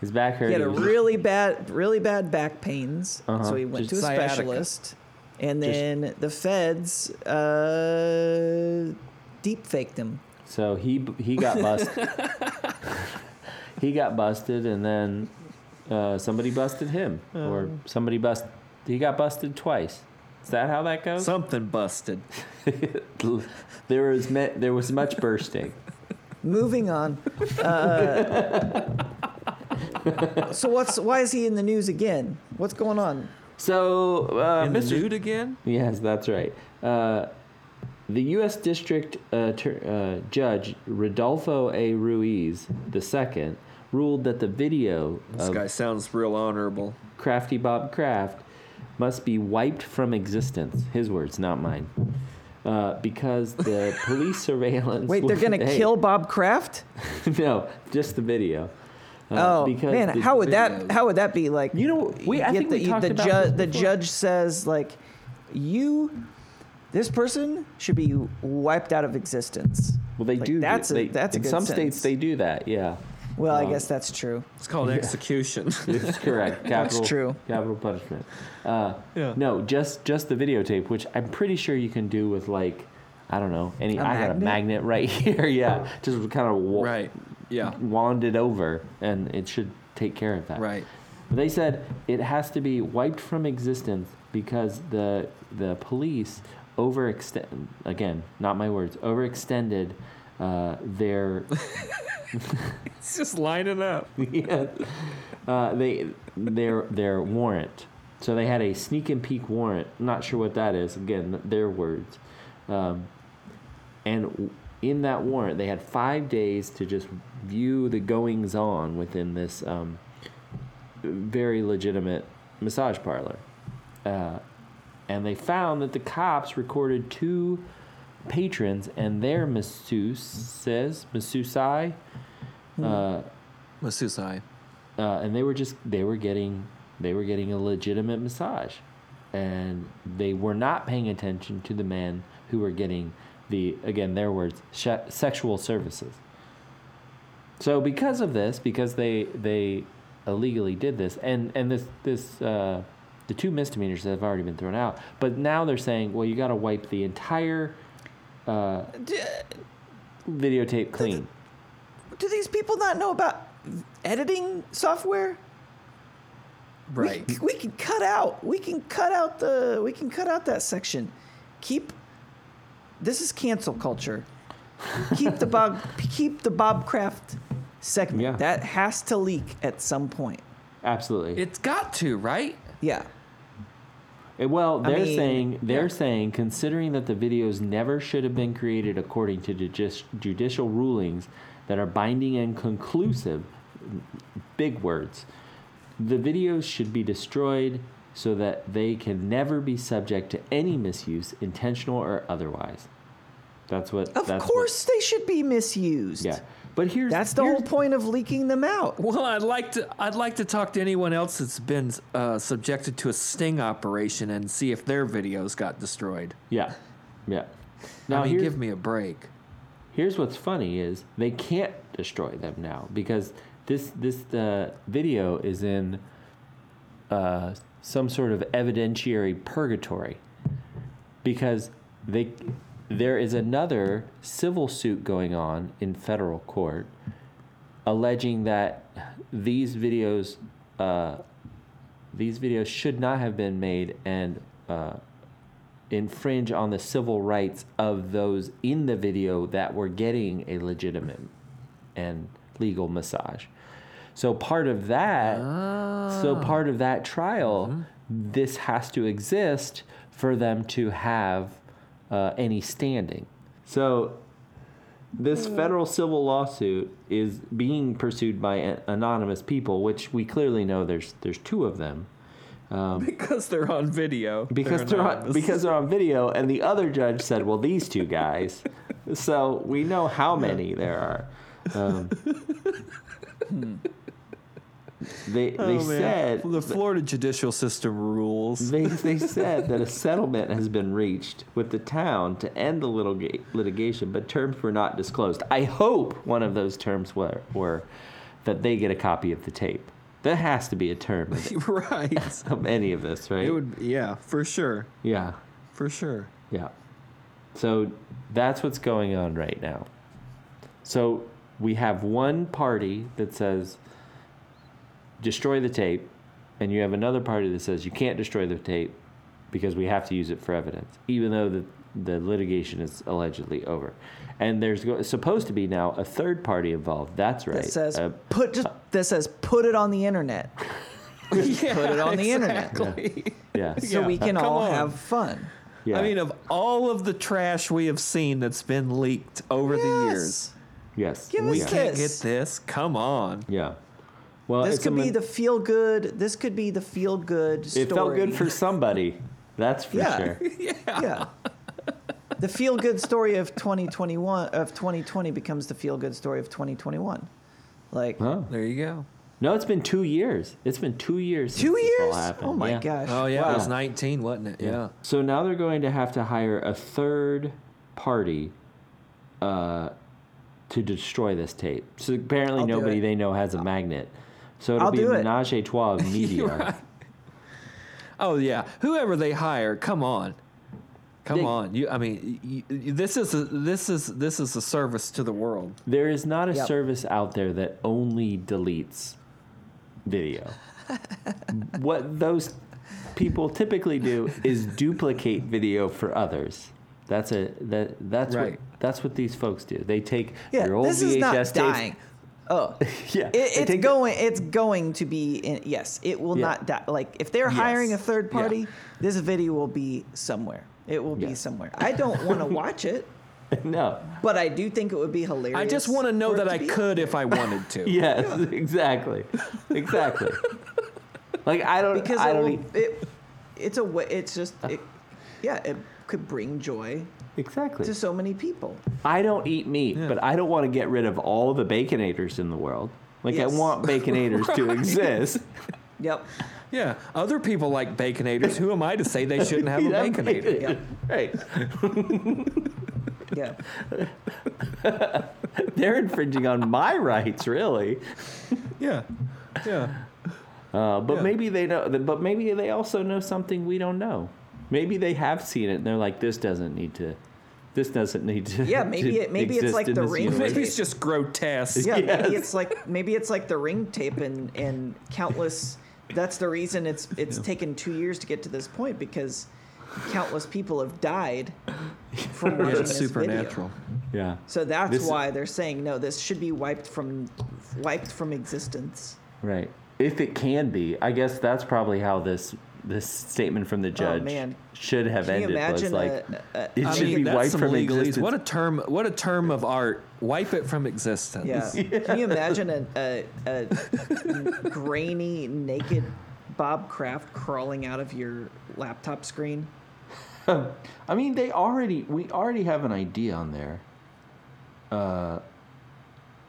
His back hurt. He had a really bad, really bad back pains. Uh-huh. So he went Just to a sciatica. specialist, and Just- then the feds uh, deep faked him. So he he got busted. he got busted, and then uh, somebody busted him, or somebody bust. He got busted twice. Is that how that goes? Something busted. there was me- there was much bursting. Moving on. Uh, so what's why is he in the news again? What's going on? So uh, In the Mr. nude again? Yes, that's right. Uh, the U.S. District uh, ter- uh, Judge Rodolfo A. Ruiz II ruled that the video This of guy sounds real honorable. Crafty Bob Kraft must be wiped from existence. His words, not mine. Uh, because the police surveillance. Wait, they're gonna Hey, kill Bob Kraft? no, just the video. Uh, oh because man, how would that how would that be like? You know, we- I think the, we talked the, about ju- the judge says like, you, this person should be wiped out of existence. Well, they Like, do. that's a- they, that's a in good some sentence. states they do that. Yeah. Well, I Um, guess that's true. It's called execution. It's correct. Capital, true. Capital punishment. Uh, Yeah. No, just just the videotape, which I'm pretty sure you can do with like, I don't know, any. A I got a magnet? magnet right here. Yeah, just kind of wa- right. Yeah. wand it over, and it should take care of that. Right. But they said it has to be wiped from existence because the the police overextend again, not my words, overextended uh, their It's just lining up. yeah. Uh, they their their warrant. So they had a sneak and peek warrant. Not sure what that is. Again, their words. Um, and w- in that warrant, they had five days to just view the goings on within this um, very legitimate massage parlor. Uh, and they found that the cops recorded two patrons and their masseuses, masseusai, uh, Masusai. uh, and they were just they were getting they were getting a legitimate massage, and they were not paying attention to the men who were getting the again their words sh- sexual services. So because of this, because they they illegally did this, and and this this uh, the two misdemeanors that have already been thrown out, but now they're saying, well, you got to wipe the entire uh, videotape clean. Do these people not know about editing software? Right. We, we can cut out. We can cut out the. We can cut out that section. Keep. This is cancel culture. Keep the Bob. keep the Bob Kraft segment. Yeah. That has to leak at some point. Absolutely. It's got to, right? Yeah. Uh, Well, they're mean, saying they're yeah. saying considering that the videos never should have been created according to judici- judicial rulings that are binding and conclusive, big words. The videos should be destroyed so that they can never be subject to any misuse, intentional or otherwise. That's what. Of that's course, they should be misused. Yeah, but here's That's the here's- whole point of leaking them out. Well, I'd like to. I'd like to talk to anyone else that's been uh, subjected to a sting operation and see if their videos got destroyed. Yeah, yeah. Now I mean, give me a break. here's what's funny is they can't destroy them now because this this uh, video is in uh, some sort of evidentiary purgatory because they there is another civil suit going on in federal court alleging that these videos uh, these videos should not have been made and uh, infringe on the civil rights of those in the video that were getting a legitimate and legal massage. So part of that, so part of that trial, this has to exist for them to have uh, any standing. So this federal civil lawsuit is being pursued by a- anonymous people, which we clearly know there's there's two of them Because they're on video. because they're, on, because they're on video, and the other judge said, "Well, these two guys." so we know how many there are. Um, they oh, they said the Florida judicial system rules. they, they said that a settlement has been reached with the town to end the litiga- litigation, but terms were not disclosed. I hope one of those terms were, were that they get a copy of the tape. That has to be a term of, right. of any of this, right? It would. Yeah, for sure. yeah, For sure. yeah. So that's what's going on right now. So we have one party that says destroy the tape, and you have another party that says you can't destroy the tape because we have to use it for evidence, even though the, the litigation is allegedly over. And there's go- supposed to be now a third party involved. That's right. That says Uh, put just that says put it on the internet yeah, put it on the internet. exactly. yeah. so Yeah, we can come all on. have fun. yeah. I mean, of all of the trash we have seen that's been leaked over the years, yes. Give we us can't get this. this. Come on. Yeah. Well, This could be the feel good. This could be the feel good story. It felt good for somebody. That's for Yeah. sure. yeah. yeah. The feel good story of 2021 of 2020 becomes the feel good story of 2021. Like Oh. There you go. No, it's been two years. It's been two years. two since years? happened. Oh my Yeah. gosh. Oh yeah, Wow. it was 19, wasn't it? Yeah. So now they're going to have to hire a third party uh, to destroy this tape. So apparently I'll nobody they know has a magnet. So it'll I'll be do it. menage a trois media. right. Oh yeah, whoever they hire, come on, come They- on. You, I mean, y y this is a, this is this is a service to the world. There is not a Yep. service out there that only deletes video. what those people typically do is duplicate video for others. That's a that that's Right. what that's what these folks do. They take Yeah, your old this VHS is not tapes. Dying. Oh, Yeah, it, it's take the- going. It's going to be. In, yes, it will Yeah. not die. Like if they're Yes. hiring a third Yeah. party, this video will be somewhere. It will be somewhere. I don't want to watch it, no. but I do think it would be hilarious. I just want to know for it that I be- could if I wanted to. Yes, exactly, exactly. like I don't. because I it, don't. will, e- it it's a way. It's just. It, yeah, it could bring joy exactly. to so many people. I don't eat meat, but I don't want to get rid of all the baconators in the world. Like Yes. I want baconators to exist. Yep. Yeah, other people like baconators. Who am I to say they shouldn't have a Yeah, baconator? Yeah. Right. Yeah. They're infringing on my rights, really. Yeah, yeah. Uh, but Yeah. maybe they know. But maybe they also know something we don't know. Maybe they have seen it and they're like, "This doesn't need to. This doesn't need to." Yeah, maybe to it- maybe it's like the ring universe." Maybe it's just grotesque. Yeah, Yes. maybe it's like maybe it's like the ring tape and and countless. That's the reason it's it's taken two years to get to this point because countless people have died from watching Yeah, it's this supernatural. video. Yeah. So that's This- why they're saying no. This should be wiped from wiped from existence. Right. If it can be, I guess that's probably how this this statement from the judge Oh, man. should have Can ended. was imagine like, a, a, it I should mean, be that's wiped from legalese. existence. What a term! What a term of art. Wipe it from existence. yeah. Can you imagine a, a, a grainy naked Bob Kraft crawling out of your laptop screen? I mean, they already we already have an idea on there. Uh,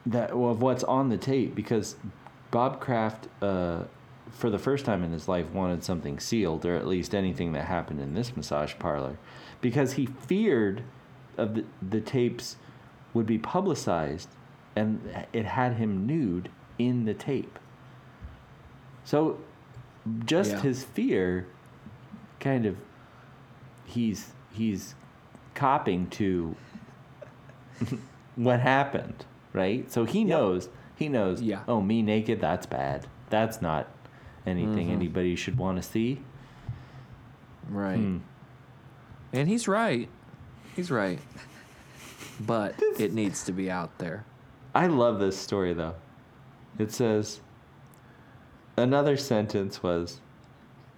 that of what's on the tape because Bob Kraft, uh, for the first time in his life, wanted something sealed or at least anything that happened in this massage parlor, because he feared of the the tapes would be publicized, and it had him nude in the tape. So, just Yeah. his fear, kind of he's he's copying to what happened, right? So he knows he knows. Yeah. Oh, me naked. That's bad. That's not anything Mhm. anybody should want to see. Right. Hmm. And he's right. He's right. But it needs to be out there. I love this story though. It says another sentence was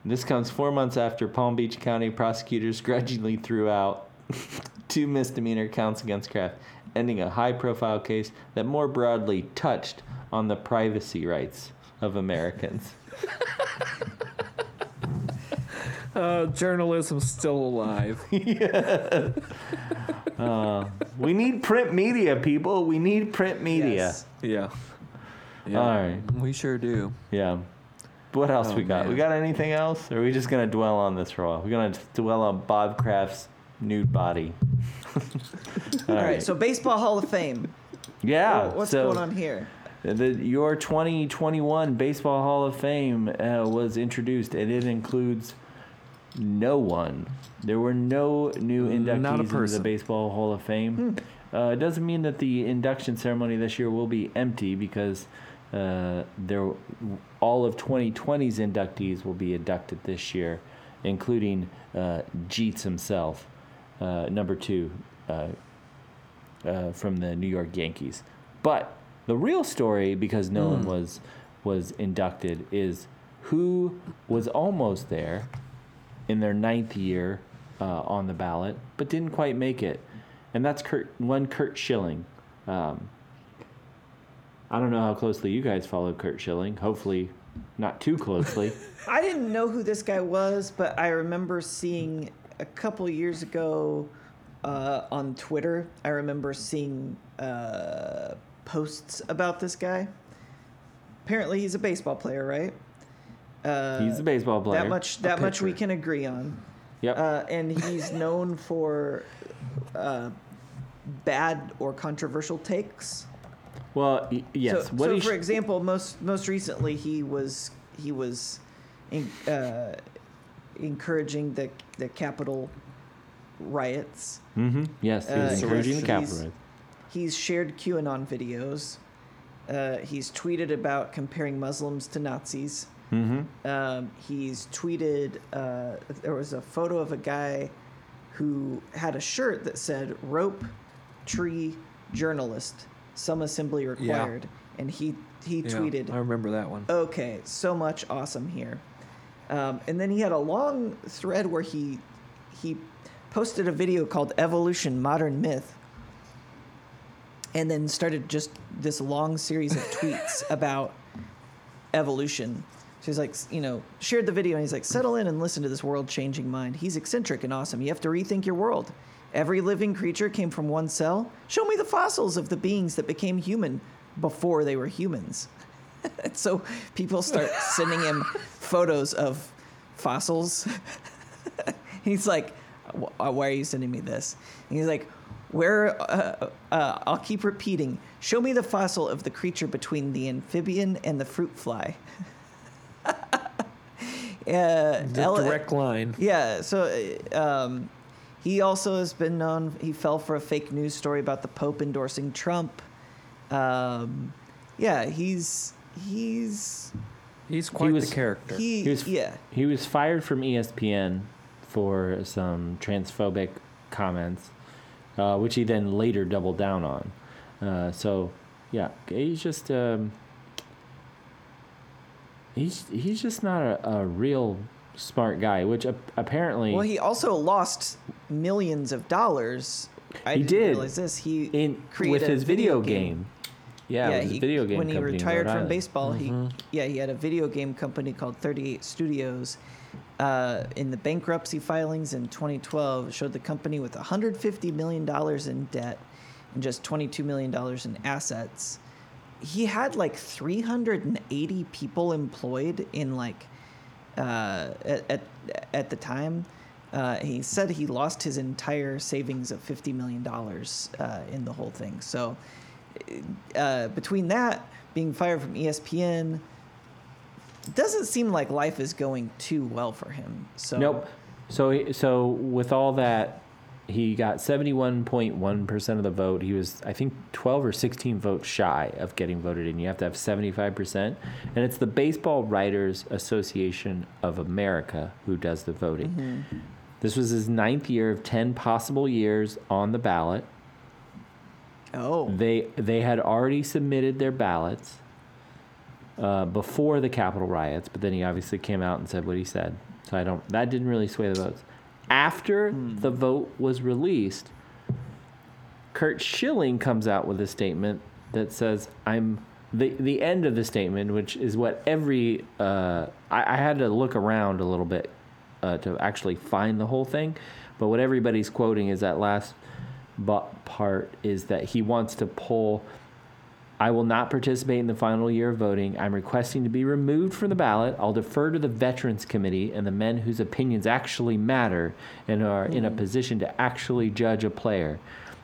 this comes four months after Palm Beach County prosecutors grudgingly threw out two misdemeanor counts against Kraft, ending a high profile case that more broadly touched on the privacy rights of Americans. Uh, journalism's still alive. Uh, we need print media, people. We need print media. Yes. yeah. Yeah. All right. We sure do. Yeah. What else Oh, we got? We got anything else? Or are we just gonna dwell on this for a while? We're gonna dwell on Bob Kraft's nude body. All right. so baseball Hall of Fame. yeah. What's so going on here? The, your 2021 Baseball Hall of Fame uh, was introduced, and it includes no one. There were no new inductees into the. Baseball Hall of Fame. Uh, it doesn't mean that the induction ceremony this year will be empty because uh, there, all of 2020's inductees will be inducted this year, including uh, Jeets himself, uh, number two, uh, uh, from the New York Yankees. But the real story, because no one was was inducted, is who was almost there in their ninth year uh, on the ballot, but didn't quite make it, and that's Kurt one Kurt Schilling. Um, I don't know how closely you guys follow Kurt Schilling. Hopefully, not too closely. I didn't know who this guy was, but I remember seeing a couple years ago uh, on Twitter. I remember seeing uh, posts about this guy. Apparently, he's a baseball player, right? Uh, He's a baseball player. That much. That much we can agree on. Yep. Uh, and he's known for uh, bad or controversial takes. well, y- yes. So, what so for sh- example, most most recently he was he was in, uh, encouraging the the Capitol riots. Mm-hmm. Yes, he was uh, encouraging the Capitol. rights. He's shared QAnon videos. Uh, he's tweeted about comparing Muslims to Nazis. Mm-hmm. Um, he's tweeted. Uh, there was a photo of a guy who had a shirt that said "Rope, Tree, Journalist, Some Assembly Required," and he he Yeah, tweeted, I remember that one. okay, so much awesome here. Um, and then he had a long thread where he he posted a video called "Evolution: Modern Myth," and then started just this long series of tweets about evolution. So he's like, you know, shared the video and he's like, settle in and listen to this world-changing mind. He's eccentric and awesome. You have to rethink your world. Every living creature came from one cell. Show me the fossils of the beings that became human before they were humans. And so people start sending him photos of fossils. he's like, "Why are you sending me this?" And he's like, "Where?" Uh, uh, I'll keep repeating. Show me the fossil of the creature between the amphibian and the fruit fly. uh, The Ele- direct line. yeah, so uh, um, he also has been known. He fell for a fake news story about the Pope endorsing Trump. Um, yeah, he's he's He's quite was- the character. he, He was yeah He was fired from ESPN for some transphobic comments, uh, which he then later doubled down on. Uh, so, yeah, he's just um, he's he's just not a, a real smart guy. Which ap- apparently Well, he also lost millions of dollars. I He didn't did. realize this. He in created with his video game. Yeah, it was a he, video game when he retired from baseball, Mm-hmm. he yeah he had a video game company called 38 Studios. Uh, in the bankruptcy filings in 2012, showed the company with 150 million dollars in debt and just 22 million dollars in assets. He had like 380 people employed in like uh, at, at at the time. Uh, he said he lost his entire savings of fifty million dollars uh, in the whole thing. So uh, between that being fired from E Doesn't seem like life is going too well for him. So Nope. So so with all that, he got seventy one point one percent of the vote. He was I think twelve or sixteen votes shy of getting voted in. You have to have seventy five percent, and it's the Baseball Writers Association of America who does the voting. Mm-hmm. This was his ninth year of ten possible years on the ballot. Oh, They they had already submitted their ballots uh, before the Capitol riots, but then he obviously came out and said what he said. So I don't. That didn't really sway the votes. After the vote was released, Kurt Schilling comes out with a statement that says, "I'm." The, the end of the statement, which is what every uh, I, I had to look around a little bit uh, to actually find the whole thing, but what everybody's quoting is that last part is that he wants to pull I will not participate in the final year of voting. I'm requesting to be removed from the ballot. I'll defer to the Veterans Committee and the men whose opinions actually matter and are in a mm-hmm. position to actually judge a player.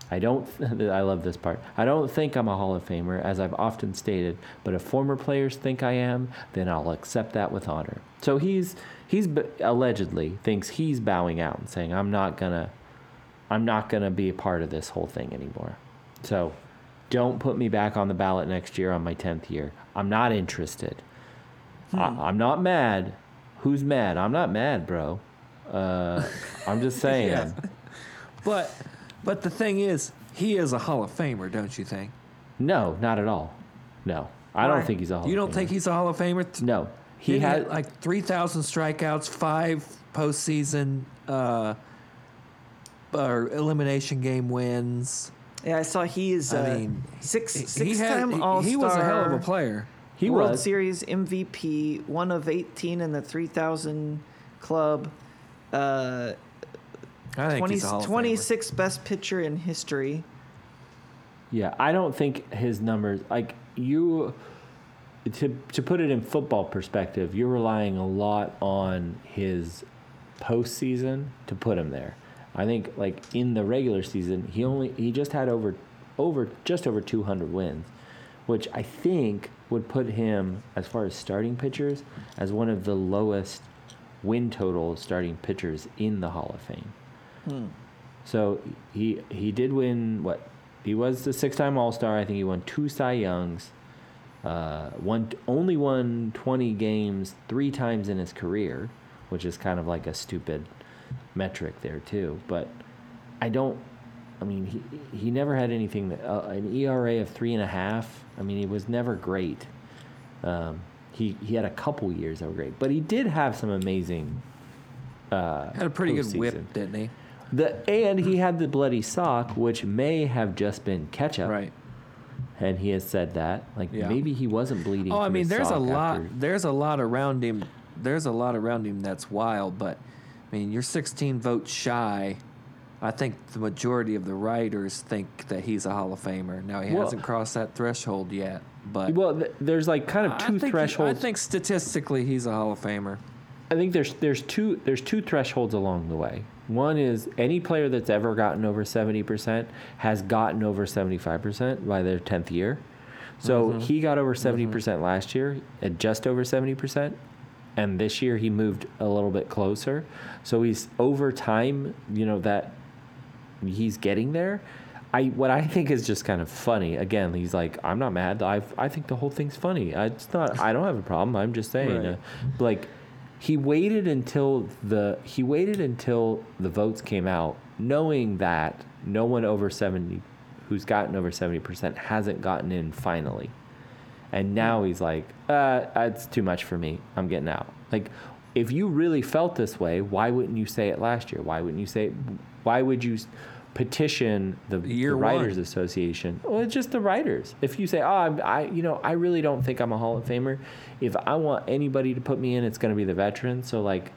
I don't, I love this part. I don't think I'm a Hall of Famer, as I've often stated, but if former players think I am, then I'll accept that with honor. So he's, he's b- allegedly thinks he's bowing out and saying, I'm not gonna, I'm not to be a part of this whole thing anymore. So don't put me back on the ballot next year on my 10th year. I'm not interested. I, I'm not mad. Who's mad? I'm not mad, bro. Uh, I'm just saying. Yeah. But but the thing is, he is a Hall of Famer, don't you think? No, not at all. No. I Why? don't think he's a Hall You of don't think he's a Hall of Famer? No. He Didn't had like three thousand strikeouts, five postseason uh, or elimination game wins. Yeah, I saw he's I uh, mean, six he six had- time he- All Star. He was a hell of a player. he World was Series MVP, one of 18 in the 3,000 club, uh, I think 20, he's a Hall of Famer. 26 best pitcher in history. Yeah, I don't think his numbers like you to to put it in football perspective, you're relying a lot on his postseason to put him there. I think like in the regular season, he only he just had over over just over 200 wins, which I think would put him as far as starting pitchers as one of the lowest win total starting pitchers in the Hall of Fame. So he he did win what he was the six time All Star. I think he won two Cy Youngs. Uh, one only won twenty games three times in his career, which is kind of like a stupid metric there too. But I don't. I mean, he he never had anything that uh, an ERA of three and a half. I mean, he was never great. Um, he he had a couple years that were great, but he did have some amazing. Uh, Had a pretty good postseason. WHIP, didn't he? The and he had the bloody sock, which may have just been ketchup. Right. And he has said that, like Yeah. maybe he wasn't bleeding. Oh, I mean, there's a lot. after- There's a lot around him. There's a lot around him that's wild. But I mean, you're 16 votes shy. I think the majority of the writers think that he's a Hall of Famer. Now he Well- hasn't crossed that threshold yet, but Well, th- there's like kind of I two he- thresholds. I think statistically he's a Hall of Famer. I think there's there's two there's two thresholds along the way. One is any player that's ever gotten over 70% has gotten over 75% by their 10th year. So Mm-hmm. he got over 70% last year, at just over 70%, and this year he moved a little bit closer. So he's over time, you know that he's getting there. I what I think is just kind of funny. Again, he's like, I'm not mad. I I think the whole thing's funny. I, it's not. I don't have a problem. I'm just saying, Right. uh, like, he waited until the he waited until the votes came out, knowing that no one over seventy, who's gotten over seventy percent, hasn't gotten in finally, and now he's like, uh, it's too much for me. I'm getting out. Like, if you really felt this way, why wouldn't you say it last year? Why wouldn't you say? It, why would you? petition the, the writers one. association well it's just the writers if you say oh I'm, i you know i really don't think i'm a hall of famer if i want anybody to put me in it's going to be the veterans so like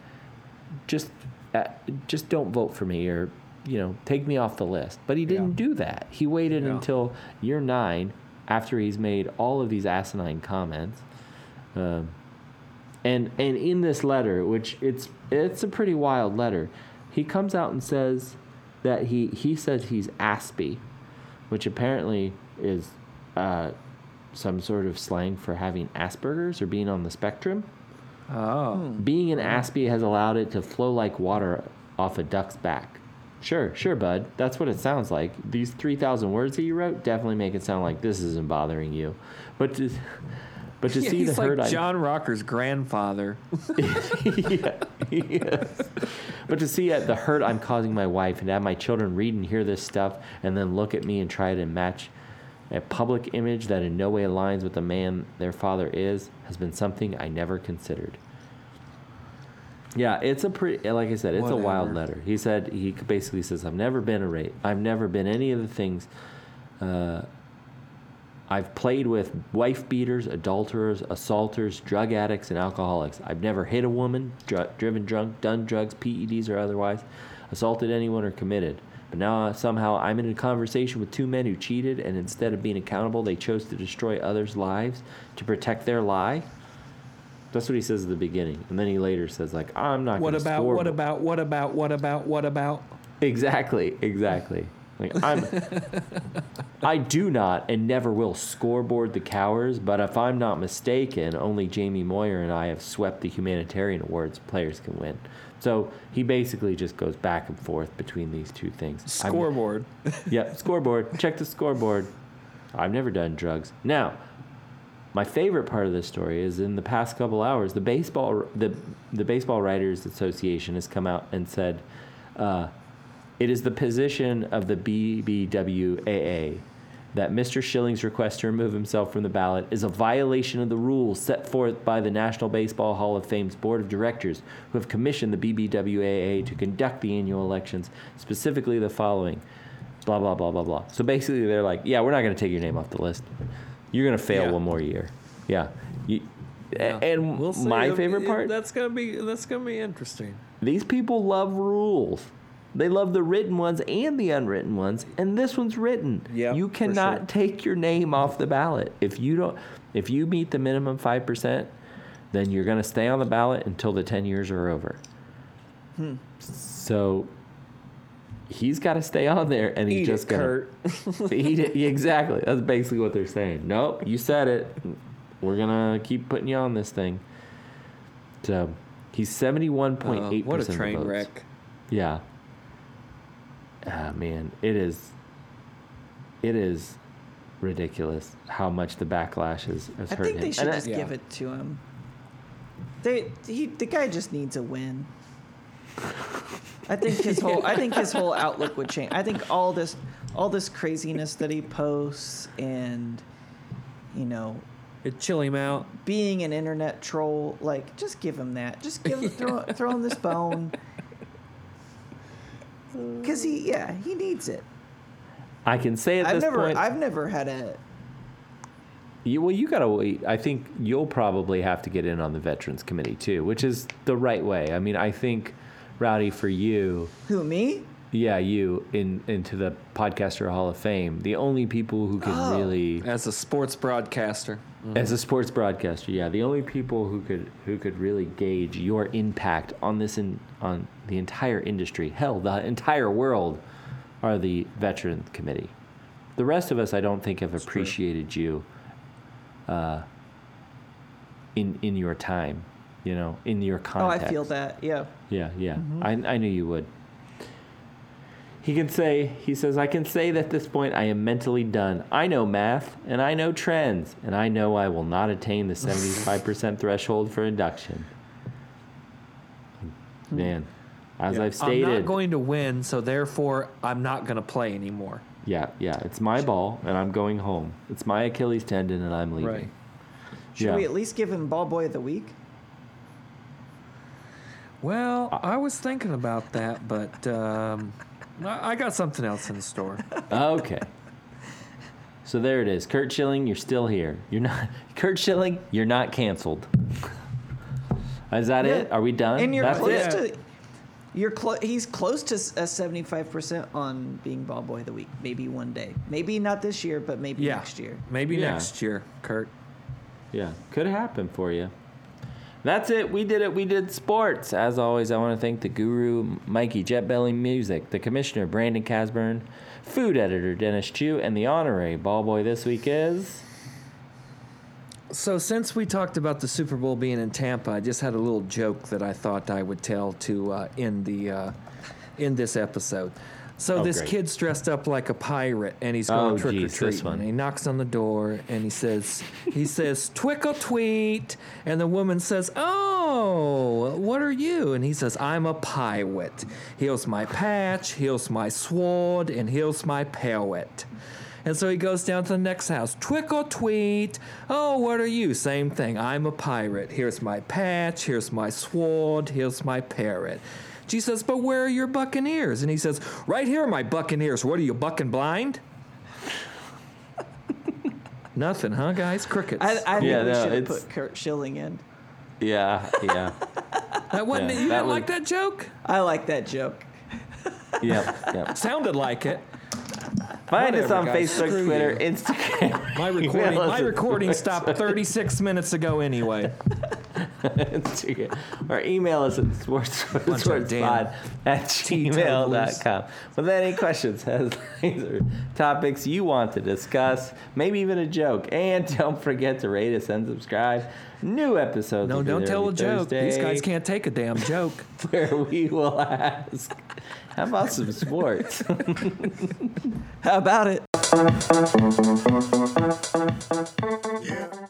just uh, just don't vote for me or you know take me off the list but he didn't Yeah. do that he waited Yeah. until year nine after he's made all of these asinine comments um, and and in this letter which it's it's a pretty wild letter he comes out and says that he he says he's aspie which apparently is uh, some sort of slang for having asperger's or being on the spectrum Oh. being an aspie has allowed it to flow like water off a duck's back. Sure, sure, bud. That's what it sounds like. These 3,000 words that you wrote definitely make it sound like this isn't bothering you. But to, but to Yeah, see the he's hurt like I- John Rocker's grandfather. yeah, yes. But to see the hurt I'm causing my wife and have my children read and hear this stuff and then look at me and try to match a public image that in no way aligns with the man their father is has been something I never considered. Yeah, it's a pretty, like I said, it's a wild letter. He said, he basically says, I've never been a rape. I've never been any of the things. Uh, I've played with wife beaters, adulterers, assaulters, drug addicts, and alcoholics. I've never hit a woman, dr- driven drunk, done drugs, PEDs or otherwise, assaulted anyone or committed. But now uh, somehow I'm in a conversation with two men who cheated, and instead of being accountable, they chose to destroy others' lives to protect their lie. That's what he says at the beginning, and then he later says like, "I'm not." What about, score what about, what about, what about, what about? Exactly, exactly. Like I'm, I do not and never will scoreboard the cowards. But if I'm not mistaken, only Jamie Moyer and I have swept the humanitarian awards players can win. So he basically just goes back and forth between these two things. I'm- Scoreboard. yeah, scoreboard. Check the scoreboard. I've never done drugs. Now, my favorite part of this story is in the past couple hours, the baseball the the Baseball Writers Association has come out and said uh, it is the position of the BBWAA that Mr. Schilling's request to remove himself from the ballot is a violation of the rules set forth by the National Baseball Hall of Fame's Board of Directors, who have commissioned the BBWAA to conduct the annual elections, specifically the following blah, blah, blah, blah, blah. So basically, they're like, yeah, we're not going to take your name off the list. You're going to fail Yeah. one more year. Yeah. You, Yeah. And We'll my favorite it- part That's gonna be that's gonna be interesting. these people love rules. They love the written ones and the unwritten ones, and this one's written. Yeah, you cannot sure. take your name off the ballot if you don't. If you meet the minimum five percent, then you're going to stay on the ballot until the ten years are over. Hmm. So he's got to stay on there, and he's Eat just it, gonna Curt. eat it. Yeah, exactly. That's basically what they're saying. Nope, you said it. We're gonna keep putting you on this thing. So he's seventy-one point Uh, what a percent. train votes. wreck. Yeah. Ah, man, it is. It is ridiculous how much the backlash has, has I hurt think him. they should And I- just Yeah. give it to him. They he the guy just needs a win. I think his whole I think his whole outlook would change. I think all this all this craziness that he posts and you know It chill him out. being an internet troll like just give him that. Just give him throw, throw him this bone. Cuz he yeah, he needs it. I can say at I've this never point. I've never had a you, well, you gotta wait. I think you'll probably have to get in on the veterans committee too, which is the right way. I mean, I think, Rowdy, for you, who me? yeah, you in into the podcaster Hall of Fame. The only people who can Oh. really As a sports broadcaster. As a sports broadcaster, yeah, the only people who could who could really gauge your impact on this in, on the entire industry, hell, the entire world, are the veteran committee. The rest of us, I don't think, have true. appreciated you. Uh, in in your time, you know, in your context. Oh, I feel that. Yeah. Yeah, yeah. Mm-hmm. I, I knew you would. He can say, he says, I can say that at this point I am mentally done. I know math and I know trends, and I know I will not attain the 75% threshold for induction. Hmm. Man, as Yeah. I've stated, I'm not going to win, so therefore I'm not going to play anymore. yeah, yeah, it's my ball and I'm going home. It's my Achilles tendon and I'm leaving. Right. Should Yeah. we at least give him ball boy of the week? Well, I was thinking about that, but um, I I got something else in the store. Okay. So there it is. Curt Schilling, you're still here. You're not Curt Schilling, you're not canceled. Is that it? Are we done? And you're That's close it. to. You're clo- he's close to s- a seventy-five percent on being ball boy of the week. Maybe one day. Maybe not this year, but maybe Yeah. next year. Maybe Yeah. next year, Curt. Yeah, could happen for you. That's it. We did it. We did sports. As always, I want to thank the guru, Mikey Jetbelly Music, the commissioner, Brandon Casburn, food editor, Dennis Chu, and the honorary ball boy this week is. So since we talked about the Super Bowl being in Tampa, I just had a little joke that I thought I would tell to uh, in the uh, in this episode. So Oh, this great. kid's dressed up like a pirate, and he's oh, going Oh, trick or geez, this treating. he knocks on the door, and he says, "He says twickle tweet," and the woman says, "Oh, what are you?" And he says, "I'm a pirate. Here's my patch, here's my sword, and here's my parrot." And so he goes down to the next house. Twickle tweet. Oh, what are you? Same thing. I'm a pirate. Here's my patch. Here's my sword. Here's my parrot. She says, But where are your buccaneers? And he says, Right here are my buccaneers. What are you, bucking blind? Nothing, huh, guys? Crickets. I, I think Yeah, we no, should have put Curt Schilling in. Yeah, yeah, that wasn't yeah, you that didn't was- like that joke? I like that joke. yep, yep. Sounded like it. Find us on guys. Facebook, Screw Twitter, you. Instagram. My Email recording, us my at recording stopped 36 minutes ago anyway. Instagram. or email us at sports, of sportspod damn at gmail.com with any questions, headlines, or topics you want to discuss, maybe even a joke. And don't forget to rate us and subscribe. New episodes. No, will be don't there tell a every joke. These Thursday, guys can't take a damn joke. Where we will ask, how about some sports? How about it? Yeah.